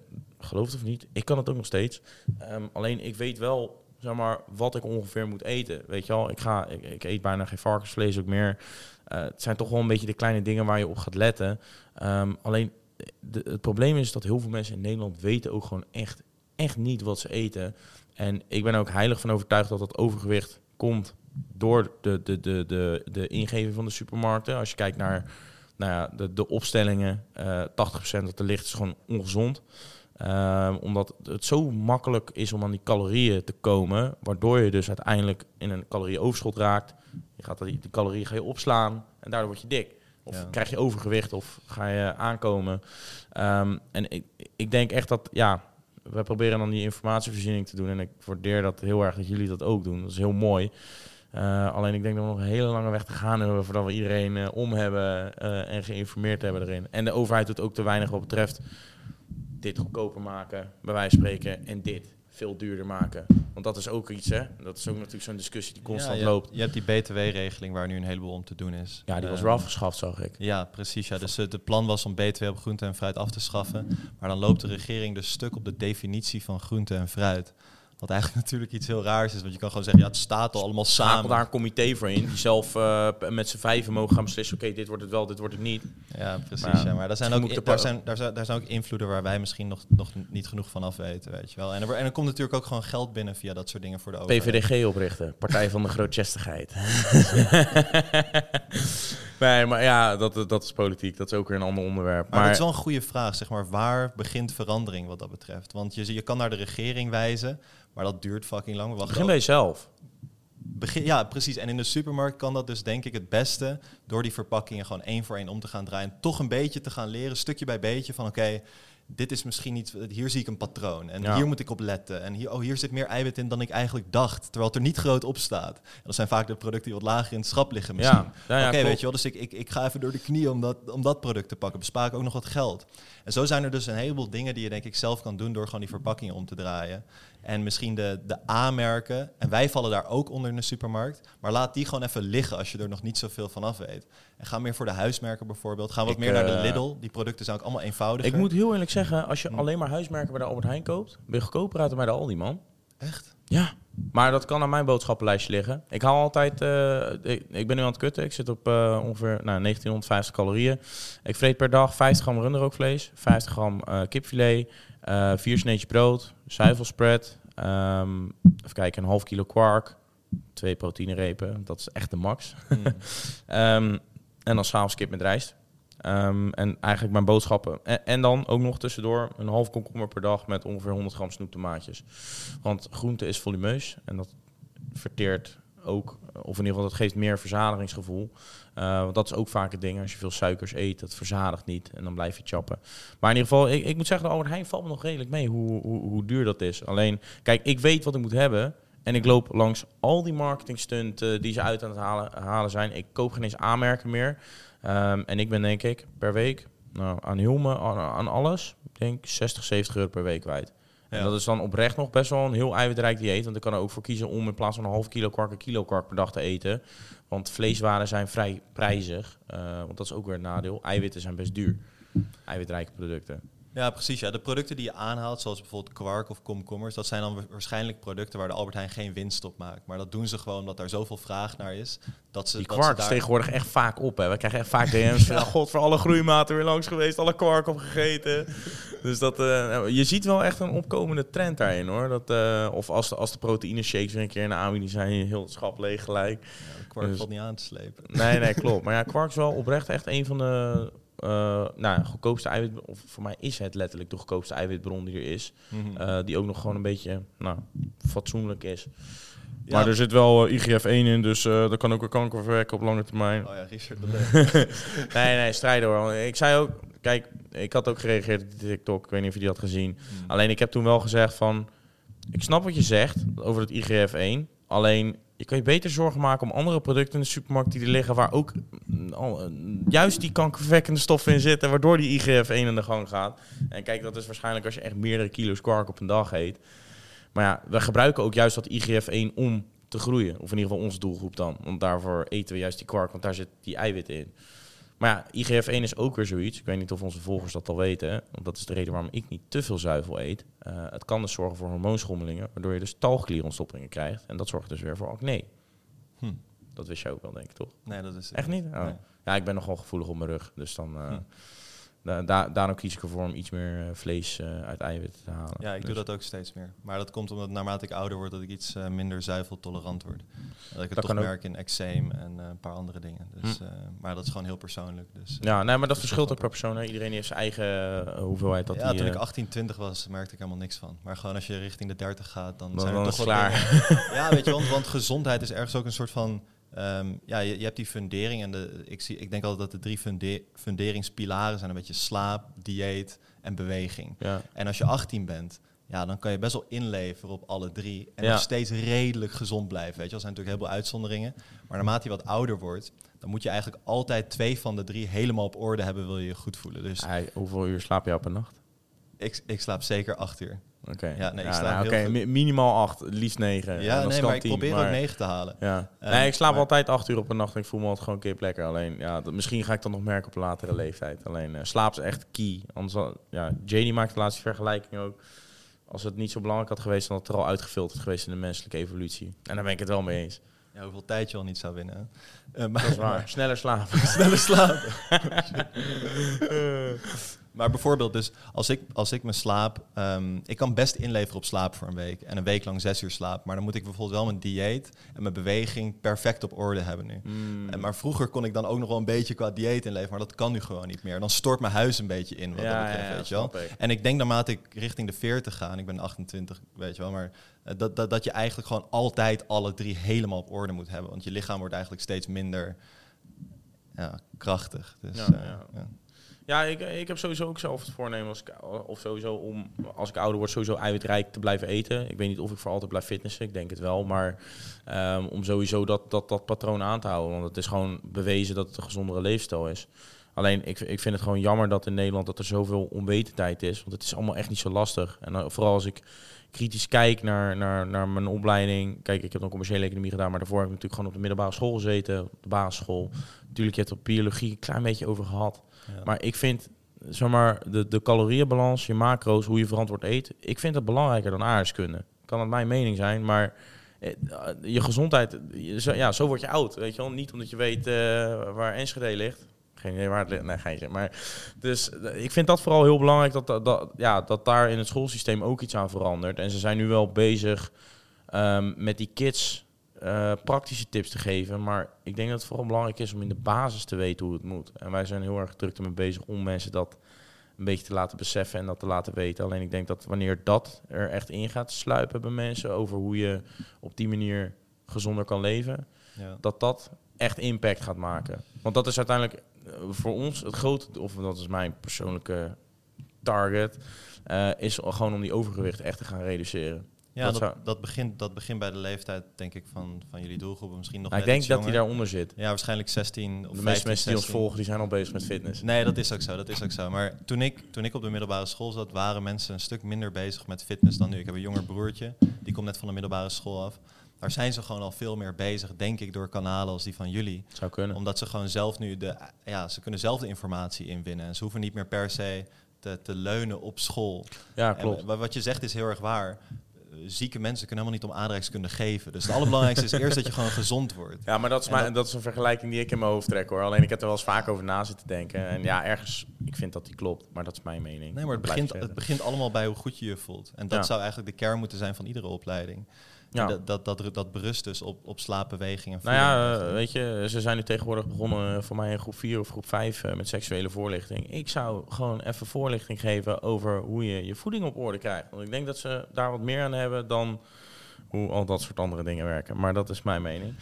geloof het of niet, ik kan het ook nog steeds. Ehm, alleen ik weet wel, zeg maar, wat ik ongeveer moet eten. Weet je wel, ik, ga, ik, eet bijna geen varkensvlees ook meer. Eh, het zijn toch wel een beetje de kleine dingen waar je op gaat letten. Ehm, alleen, de, het probleem is dat heel veel mensen in Nederland weten ook gewoon echt, echt niet wat ze eten. En ik ben ook heilig van overtuigd dat dat overgewicht komt door de, de, de, de, de ingeving van de supermarkten. Als je kijkt naar nou ja, de, de opstellingen, eh 80% dat er ligt is gewoon ongezond. Ehm, omdat het zo makkelijk is om aan die calorieën te komen, waardoor je dus uiteindelijk in een calorieoverschot raakt. Je gaat die, die calorieën ga je opslaan en daardoor word je dik. Of Ja. krijg je overgewicht of ga je aankomen. Ehm, en ik, ik denk echt dat, ja, we proberen dan die informatievoorziening te doen. En ik waardeer dat heel erg dat jullie dat ook doen. Dat is heel mooi. Eh, alleen ik denk dat we nog een hele lange weg te gaan hebben voordat we iedereen eh, om hebben eh, en geïnformeerd hebben erin. En de overheid doet ook te weinig wat betreft dit goedkoper maken, bij wijze van spreken, en dit veel duurder maken. Want dat is ook iets, hè? Dat is ook natuurlijk zo'n discussie die constant ja, je, loopt. Je hebt die BTW-regeling waar nu een heleboel om te doen is. Ja, die was Eh, weer afgeschaft, zag ik. Ja, precies. Ja. Dus het plan was om BTW op groente en fruit af te schaffen. Maar dan loopt de regering dus stuk op de definitie van groente en fruit. Wat eigenlijk natuurlijk iets heel raars is. Want je kan gewoon zeggen, ja, het staat al allemaal Schakel samen. daar een comité voor in, die zelf eh, met z'n vijven mogen gaan beslissen, oké, dit wordt het wel, dit wordt het niet. Ja, precies. Maar ja, maar daar zijn, ook, in- daar, zijn, daar, zijn, daar zijn ook invloeden waar wij misschien nog, nog niet genoeg van af weten, weet je wel. En er, en er komt natuurlijk ook gewoon geld binnen via dat soort dingen voor de overheid. PVDG oprichten, Partij van de Grootchestigheid. nee, maar ja, dat, dat is politiek, dat is ook weer een ander onderwerp. Maar, Maar, dat is wel een goede vraag, zeg maar. Waar begint verandering wat dat betreft? Want je, je kan naar de regering wijzen, maar dat duurt fucking lang. We wachten begin bij jezelf. Begin, ja, precies. En in de supermarkt kan dat dus denk ik het beste door die verpakkingen gewoon één voor één om te gaan draaien. Toch een beetje te gaan leren, stukje bij beetje, van oké, dit is misschien niet, hier zie ik een patroon en Ja. hier moet ik op letten. En hier, oh, hier zit meer eiwit in dan ik eigenlijk dacht, terwijl het er niet groot op staat. En dat zijn vaak de producten die wat lager in het schap liggen misschien. Ja, Oké, weet je wel, dus ik, ik, ik ga even door de knie om dat, om dat product te pakken. Bespaar ik ook nog wat geld. En zo zijn er dus een heleboel dingen die je denk ik zelf kan doen door gewoon die verpakkingen om te draaien. En misschien de, de A-merken. En wij vallen daar ook onder in de supermarkt. Maar laat die gewoon even liggen als je er nog niet zoveel van af weet. En ga meer voor de huismerken bijvoorbeeld. Ga wat Ik, meer naar de eh, Lidl. Die producten zijn ook allemaal eenvoudiger. Ik moet heel eerlijk zeggen, als je Hm. alleen maar huismerken bij de Albert Heijn koopt, ben je goedkoper uit dan bij de Aldi, man. Echt? Ja. Maar dat kan aan mijn boodschappenlijstje liggen. Ik haal altijd, eh, ik, ik ben nu aan het kutten. Ik zit op eh, ongeveer nou, 1950 calorieën. Ik vreet per dag 50 gram runderrookvlees, 50 gram eh, kipfilet, eh vier sneetjes brood, zuivelspread, ehm, even kijken, een half kilo kwark, twee proteïnerepen. Dat is echt de max. Hmm. Ehm, en dan s'avonds kip met rijst. Ehm, en eigenlijk mijn boodschappen. En, en dan ook nog tussendoor een half komkommer per dag met ongeveer 100 gram snoeptomaatjes. Want groente is volumeus en dat verteert ook, of in ieder geval dat geeft meer verzadigingsgevoel. Eh, want dat is ook vaak het ding. Als je veel suikers eet, dat verzadigt niet en dan blijf je chappen. Maar in ieder geval, ik, ik moet zeggen, de Albert Heijn valt me nog redelijk mee hoe, hoe, hoe duur dat is. Alleen, kijk, ik weet wat ik moet hebben. En ik loop langs al die marketingstunten die ze uit aan het halen, halen zijn. Ik koop geen eens aanmerken meer. Ehm, en ik ben denk ik per week nou, aan Hilme, aan, aan alles, denk 60, 70 euro per week kwijt. En dat is dan oprecht nog best wel een heel eiwitrijk dieet. Want ik kan er ook voor kiezen om in plaats van een half kilo kwark een kilo kwark per dag te eten. Want vleeswaren zijn vrij prijzig. eh, want dat is ook weer een nadeel. Eiwitten zijn best duur. Eiwitrijke producten. Ja, precies. Ja. De producten die je aanhaalt, zoals bijvoorbeeld kwark of komkommers, dat zijn dan wa- waarschijnlijk producten waar de Albert Heijn geen winst op maakt. Maar dat doen ze gewoon omdat daar zoveel vraag naar is. Dat ze, Die dat kwark ze is daar... tegenwoordig echt vaak op. Hè. We krijgen echt vaak DM's van... "Ja, God, voor alle groeimaten weer langs geweest. Alle kwark opgegeten. dus dat, eh, je ziet wel echt een opkomende trend daarin hoor. Dat, eh, of als de, als de proteïne shakes weer een keer in de aanbieding zijn... heel het schap leeg gelijk. Ja, kwark Dus- valt niet aan te slepen. Nee, nee, klopt. Maar ja, kwark is wel oprecht echt een van de eh, nou, goedkoopste eiwit... Of voor mij is het letterlijk de goedkoopste eiwitbron die er is. Mhm. Eh, die ook nog gewoon een beetje nou, fatsoenlijk is. Ja. Maar er zit wel eh, IGF-1 in, dus dat kan ook weer kanker verwekken op lange termijn. Oh ja, Richard. Nee, nee, strijden hoor. Ik zei ook, kijk, ik had ook gereageerd op TikTok. Ik weet niet of je die had gezien. Mhm. Alleen ik heb toen wel gezegd van, ik snap wat je zegt over het IGF-1. Alleen, je kan je beter zorgen maken om andere producten in de supermarkt die er liggen, waar ook mm, eh, juist die kankerverwekkende stoffen in zitten, waardoor die IGF-1 aan de gang gaat. En kijk, dat is waarschijnlijk als je echt meerdere kilo's kwark op een dag eet. Maar ja, we gebruiken ook juist dat IGF-1 om te groeien. Of in ieder geval onze doelgroep dan. Want daarvoor eten we juist die kwark, want daar zit die eiwitten in. Maar ja, IGF-1 is ook weer zoiets. Ik weet niet of onze volgers dat al weten. hè, Want dat is de reden waarom ik niet te veel zuivel eet. Eh, het kan dus zorgen voor hormoonschommelingen, waardoor je dus talgklierontstoppingen krijgt. En dat zorgt dus weer voor acne. Hm. Dat wist je ook wel, denk ik, toch? Nee, dat is Echt niet? Oh. Nee. Ja, ik ben nogal gevoelig op mijn rug. Dus dan... eh Hm. Da- da- daarom kies ik ervoor om iets meer eh, vlees eh, uit eiwitten te halen. Ja, ik doe Dus dat ook steeds meer. Maar dat komt omdat naarmate ik ouder word, dat ik iets eh, minder zuiveltolerant word. Dat ik het Dat toch merk in eczeem en een paar andere dingen. Dus, eh, maar dat is gewoon heel persoonlijk. Dus, Ja, nee, maar dat verschilt ook per persoon. Hè. Iedereen heeft zijn eigen hoeveelheid dat ja, toen ik 18, 20 was, merkte ik helemaal niks van. Maar gewoon als je richting de 30 gaat, dan, Dan- zijn dan toch wel dingen- Ja, weet je, want, want gezondheid is ergens ook een soort van... ehm, ja, je, je hebt die fundering en de, ik, zie, ik denk altijd dat de drie funde- funderingspilaren zijn een beetje slaap, dieet en beweging. ja. En als je 18 bent, ja, dan kan je best wel inleveren op alle drie. En Ja. nog steeds redelijk gezond blijven. Weet je, er zijn natuurlijk heel veel uitzonderingen. Maar naarmate je wat ouder wordt, dan moet je eigenlijk altijd twee van de drie helemaal op orde hebben, wil je je goed voelen. Dus hoeveel uur slaap je op een nacht? ik, ik slaap zeker acht uur. Oké. Ja, nee, ik slaap nou, heel minimaal acht, liefst negen. Ja, nee, maar ik tien, probeer maar- ook negen te halen. Ja. Ehm, nee, ik slaap maar- altijd acht uur op een nacht en ik voel me altijd gewoon een keer plekker. Alleen, ja, dat, misschien ga ik dat nog merken op een latere leeftijd. Alleen, eh, slaap is echt key. Anders, ja, Janie maakt de laatste vergelijking ook. Als het niet zo belangrijk had geweest, dan had het er al uitgefilterd geweest in de menselijke evolutie. En daar ben ik het wel mee eens. Ja, hoeveel tijd je al niet zou winnen. hè? Eh, maar, Dat is waar. Sneller slapen. Sneller slapen. maar bijvoorbeeld, dus als ik, als ik mijn slaap... ehm, ik kan best inleveren op slaap voor een week. En een week lang zes uur slaap. Maar dan moet ik bijvoorbeeld wel mijn dieet en mijn beweging perfect op orde hebben nu. Mm. En, maar vroeger kon ik dan ook nog wel een beetje qua dieet inleveren. Maar dat kan nu gewoon niet meer. Dan stort mijn huis een beetje in, wat dat betreft, weet je wel. ik. En ik denk naarmate ik richting de 40 ga, en ik ben 28, weet je wel, maar dat, dat, dat je eigenlijk gewoon altijd alle drie helemaal op orde moet hebben. Want je lichaam wordt eigenlijk steeds minder ja, krachtig. Dus, Ja, eh, ja. ja. Ja, ik, ik heb sowieso ook zelf het voornemen als ik, of sowieso om als ik ouder word sowieso eiwitrijk te blijven eten. Ik weet niet of ik voor altijd blijf fitnessen, ik denk het wel, maar ehm, om sowieso dat, dat, dat patroon aan te houden, want het is gewoon bewezen dat het een gezondere leefstijl is. Alleen ik, ik vind het gewoon jammer dat in Nederland dat er zoveel onwetendheid is, want het is allemaal echt niet zo lastig. En dan, vooral als ik kritisch kijk naar, naar, naar mijn opleiding. Kijk, ik heb dan commerciële economie gedaan, maar daarvoor heb ik natuurlijk gewoon op de middelbare school gezeten, op de basisschool. Natuurlijk, je hebt op biologie een klein beetje over gehad. Ja. Maar ik vind, zeg maar, de, de calorieënbalans, je macro's, hoe je verantwoord eet, ik vind dat belangrijker dan aardrijkskunde. Kan het mijn mening zijn, maar eh, je gezondheid, ja, zo word je oud, weet je wel. Niet omdat je weet eh, waar Enschede ligt. Geen idee waar het ligt, nee, geen. Maar dus eh, ik vind dat vooral heel belangrijk, dat, dat, dat, ja, dat daar in het schoolsysteem ook iets aan verandert. En ze zijn nu wel bezig ehm, met die kids eh, praktische tips te geven. Maar ik denk dat het vooral belangrijk is om in de basis te weten hoe het moet. En wij zijn heel erg druk ermee bezig om mensen dat een beetje te laten beseffen en dat te laten weten. Alleen ik denk dat wanneer dat er echt in gaat sluipen bij mensen over hoe je op die manier gezonder kan leven, Ja. dat dat echt impact gaat maken. Want dat is uiteindelijk eh, voor ons het grote, of dat is mijn persoonlijke target, eh, is gewoon om die overgewicht echt te gaan reduceren. Ja, Dat dat, zou- dat, begint, dat begint bij de leeftijd, denk ik, van, van jullie doelgroep. Misschien nog Nou, ik denk dat hij daaronder zit. Ja, waarschijnlijk 16 of De 15, meeste mensen die ons 16. volgen, die zijn al bezig met fitness. Nee, dat is ook zo. Dat is ook zo. Maar toen ik, toen ik op de middelbare school zat, waren mensen een stuk minder bezig met fitness dan nu. Ik heb een jonger broertje, die komt net van de middelbare school af. Daar zijn ze gewoon al veel meer bezig, denk ik, door kanalen als die van jullie. Zou kunnen. Omdat ze gewoon zelf nu de, ja, ze kunnen zelf de informatie inwinnen. En ze hoeven niet meer per se te, te leunen op school. Ja, klopt. En wa- wat je zegt is heel erg waar. Zieke mensen kunnen helemaal niet om aardrijkskunde geven. Dus het allerbelangrijkste is eerst dat je gewoon gezond wordt. Ja, maar dat is, dat- dat is een vergelijking die ik in mijn hoofd trek hoor. Alleen ik heb er wel eens vaak over na zitten denken. En ja, ergens, ik vind dat die klopt. Maar dat is mijn mening. Nee, maar het begint, het begint allemaal bij hoe goed je je voelt. En dat Ja. zou eigenlijk de kern moeten zijn van iedere opleiding. Ja. Dat, dat, dat, dat berust dus op, op slaap, beweging en Nou ja, eh, weet je, ze zijn nu tegenwoordig begonnen eh, voor mij in groep 4 of groep 5 eh, met seksuele voorlichting. Ik zou gewoon even voorlichting geven over hoe je je voeding op orde krijgt. Want ik denk dat ze daar wat meer aan hebben dan hoe al dat soort andere dingen werken. Maar dat is mijn mening.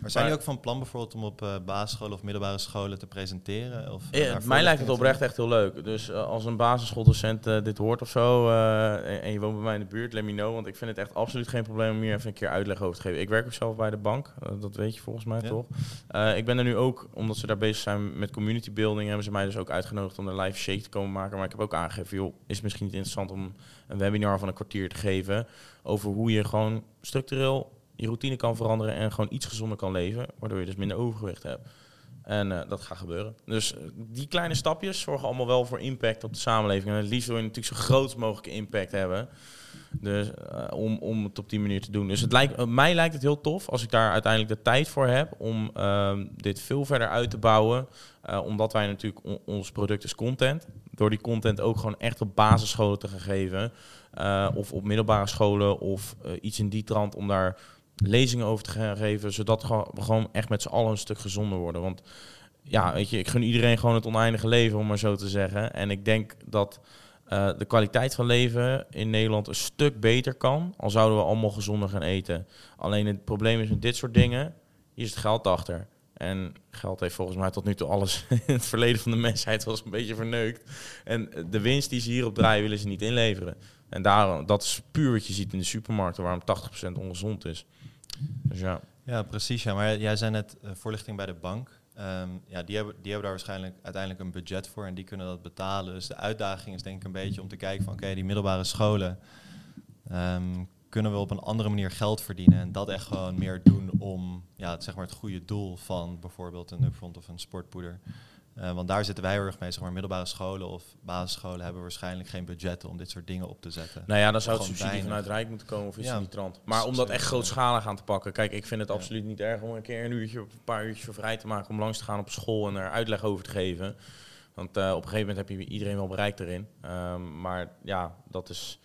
maar zijn jullie ook van plan bijvoorbeeld om op eh basisscholen of middelbare scholen te presenteren? Of, Ja, eh, daar mij lijkt het oprecht echt heel leuk. Dus eh, als een basisschooldocent dit hoort of zo eh, en, en je woont bij mij in de buurt, let me know. Want ik vind het echt absoluut geen probleem om hier even een keer uitleg over te geven. Ik werk ook zelf bij de bank, dat weet je volgens mij Ja. toch? Eh, ik ben er nu ook, omdat ze daar bezig zijn met community building, hebben ze mij dus ook uitgenodigd om een live shake te komen maken. Maar ik heb ook aangegeven, joh, is het misschien niet interessant om een webinar van een kwartier te geven over hoe je gewoon structureel je routine kan veranderen en gewoon iets gezonder kan leven, waardoor je dus minder overgewicht hebt. En eh, dat gaat gebeuren. Dus eh, die kleine stapjes zorgen allemaal wel voor impact op de samenleving. En het liefst wil je natuurlijk zo groot mogelijke impact hebben. Dus eh, om, om het op die manier te doen. Dus het lijkt, eh, mij lijkt het heel tof als ik daar uiteindelijk de tijd voor heb om ehm, dit veel verder uit te bouwen. Eh, omdat wij natuurlijk, on- ons product is content. Door die content ook gewoon echt op basisscholen te gaan geven. of op middelbare scholen of iets in die trant om daar lezingen over te gaan geven. Zodat we gewoon echt met z'n allen een stuk gezonder worden. Want ja, weet je, ik gun iedereen gewoon het oneindige leven, om maar zo te zeggen. En ik denk dat eh, de kwaliteit van leven in Nederland een stuk beter kan. Al zouden we allemaal gezonder gaan eten. Alleen het probleem is met dit soort dingen, hier is het geld achter. En geld heeft volgens mij tot nu toe alles in het verleden van de mensheid was een beetje verneukt. En de winst die ze hierop draaien, willen ze niet inleveren. En daarom, dat is puur wat je ziet in de supermarkten, waarom 80% ongezond is. Dus ja. Ja, precies. Ja. Maar jij zei net eh, voorlichting bij de bank. Ehm, ja, die hebben, die hebben daar waarschijnlijk uiteindelijk een budget voor en die kunnen dat betalen. Dus de uitdaging is denk ik een beetje om te kijken van oké, die middelbare scholen ehm, kunnen we op een andere manier geld verdienen en dat echt gewoon meer doen om ja, zeg maar het goede doel van bijvoorbeeld een upfront of een sportpoeder. Eh, want daar zitten wij heel erg mee. Zeg maar, middelbare scholen of basisscholen hebben waarschijnlijk geen budgetten om dit soort dingen op te zetten. Nou ja, dan zou het subsidie weinig. vanuit Rijk moeten komen of iets Ja. in die trant. Maar om dat echt grootschalig aan te pakken. Kijk, ik vind het Ja. absoluut niet erg om een keer een uurtje of een paar uurtjes voor vrij te maken om langs te gaan op school en er uitleg over te geven. Want eh, op een gegeven moment heb je iedereen wel bereikt erin. Ehm, maar ja, dat is.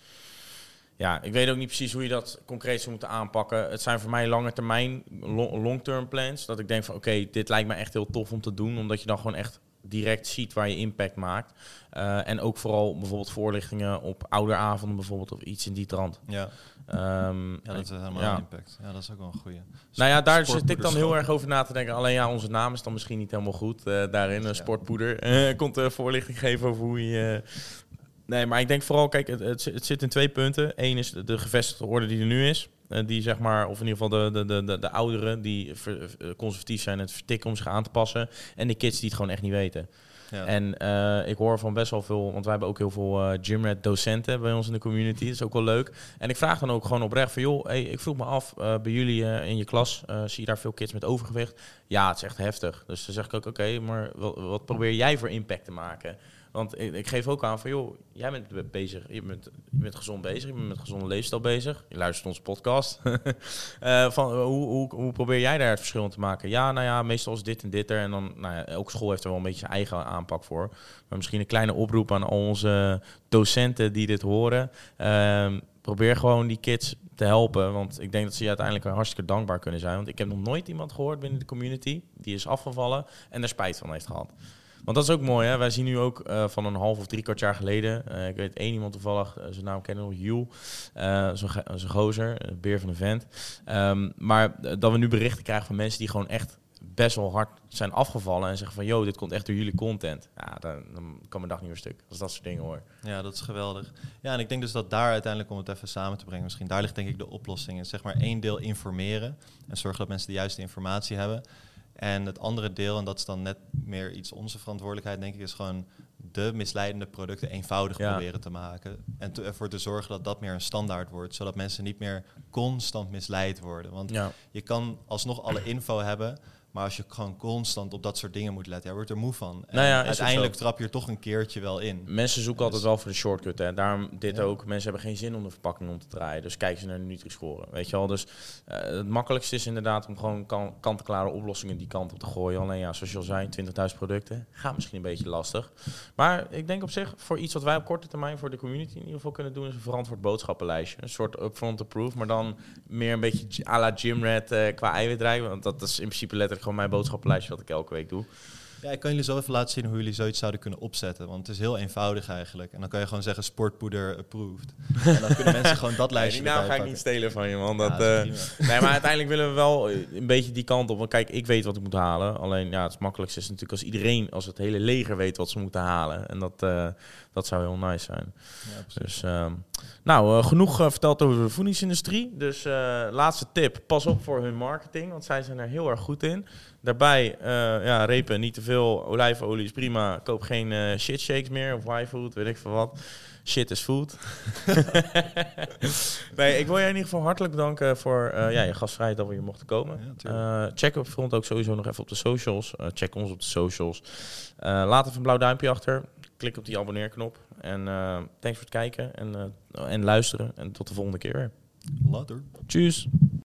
Ja, ik weet ook niet precies hoe je dat concreet zou moeten aanpakken. Het zijn voor mij lange termijn, lo- long-term plans. Dat ik denk van oké, dit lijkt me echt heel tof om te doen. Omdat je dan gewoon echt direct ziet waar je impact maakt. Eh, en ook vooral bijvoorbeeld voorlichtingen op ouderavonden bijvoorbeeld of iets in die trant. Ja, Ehm, ja dat is helemaal ja. een impact. Ja, dat is ook wel een goede. nou ja, daar zit ik dan heel erg over na te denken. Alleen ja, onze naam is dan misschien niet helemaal goed eh, daarin. Ja. Een sportpoeder. Eh, komt voorlichting geven over hoe je... Nee, maar ik denk vooral, kijk, het, het, zit- het zit in twee punten. Eén is de, de gevestigde orde die er nu is. Eh, die zeg maar, of in ieder geval de, de, de, de, de ouderen die ver- eh, conservatief zijn het vertikken om zich aan te passen. En de kids die het gewoon echt niet weten. Ja. En eh, ik hoor van best wel veel, want wij hebben ook heel veel gymrat docenten bij ons in de community. Dat is ook wel leuk. En ik vraag dan ook gewoon oprecht van, joh, hey, ik vroeg me af, bij jullie in je klas, zie je daar veel kids met overgewicht? Ja, het is echt heftig. Dus dan zeg ik ook, oké, maar wat, wat probeer jij voor impact te maken? Want ik, geef ook aan van, joh, jij bent be- bezig, je bent, je bent gezond bezig, je bent met gezonde leefstijl bezig. Je luistert onze podcast. Eh, van, eh, hoe, hoe, hoe probeer jij daar het verschil in te maken? Ja, nou ja, meestal is dit en dit er. En dan, nou ja, elke school heeft er wel een beetje zijn eigen aanpak voor. Maar misschien een kleine oproep aan al onze docenten die dit horen. Ehm, probeer gewoon die kids te helpen. Want ik denk dat ze uiteindelijk hartstikke dankbaar kunnen zijn. Want ik heb nog nooit iemand gehoord binnen de community die is afgevallen en er spijt van heeft gehad. Want dat is ook mooi, hè? Wij zien nu ook eh, van een half of drie kwart jaar geleden. eh, ik weet één iemand toevallig, eh, zijn naam kennen nog, Jules. zo'n gozer, beer van een vent. Ehm, maar dat we nu berichten krijgen van mensen die gewoon echt best wel hard zijn afgevallen en zeggen van, yo, dit komt echt door jullie content. Ja, dan, dan kan mijn dag niet meer stuk. Als dat soort dingen hoor. Ja, dat is geweldig. Ja, en ik denk dus dat daar uiteindelijk, om het even samen te brengen, misschien daar ligt denk ik de oplossing in. Zeg maar één deel informeren en zorgen dat mensen de juiste informatie hebben. En het andere deel, en dat is dan net meer iets onze verantwoordelijkheid, denk ik, is gewoon de misleidende producten eenvoudig Ja. proberen te maken. En te- ervoor te zorgen dat dat meer een standaard wordt, zodat mensen niet meer constant misleid worden. Want Ja, je kan alsnog alle info hebben, maar als je gewoon constant op dat soort dingen moet letten, ja, wordt er moe van. En Nou ja, uiteindelijk trap je er toch een keertje wel in. mensen zoeken altijd wel voor de shortcut. Hè. Daarom dit Ja. ook. Mensen hebben geen zin om de verpakking om te draaien. Dus kijken ze naar de Nutri-score. Weet je wel. Dus eh, het makkelijkste is inderdaad om gewoon kan- kant-en-klare oplossingen die kant op te gooien. Alleen ja, zoals je al zei, 20.000 producten. Gaat misschien een beetje lastig. Maar ik denk op zich, voor iets wat wij op korte termijn voor de community in ieder geval kunnen doen, is een verantwoord boodschappenlijstje. Een soort upfront approved, maar dan meer een beetje à la Gymrat eh qua eiwitrijk. Want dat is in principe letterlijk gewoon mijn boodschappenlijstje wat ik elke week doe. Ja, ik kan jullie zo even laten zien hoe jullie zoiets zouden kunnen opzetten. Want het is heel eenvoudig eigenlijk. En dan kan je gewoon zeggen sportpoeder approved. en dan kunnen mensen gewoon dat lijstje die naam erbij ga ik niet stelen van je, man. Dat, eh. Nee, maar uiteindelijk willen we wel eh, een beetje die kant op. Want kijk, ik weet wat ik moet halen. Alleen ja, het makkelijkste is natuurlijk als iedereen, als het hele leger weet wat ze moeten halen. En dat, eh, dat zou heel nice zijn. Ja. Dus, ehm, nou, genoeg verteld over de voedingsindustrie. Dus laatste tip, pas op voor hun marketing, want zij zijn er heel erg goed in. Daarbij, eh, ja, repen, niet te veel. Olijfolie is prima. Koop geen eh shit shakes meer of Y-food, weet ik veel wat. Shit is food. nee, ik wil je in ieder geval hartelijk bedanken voor eh, ja, je gastvrijheid dat we hier mochten komen. Ja, check op front ook sowieso nog even op de socials. Check ons op de socials. Laat even een blauw duimpje achter. Klik op die abonneerknop. En thanks voor het kijken en, en luisteren. En tot de volgende keer weer. Later. Tjus.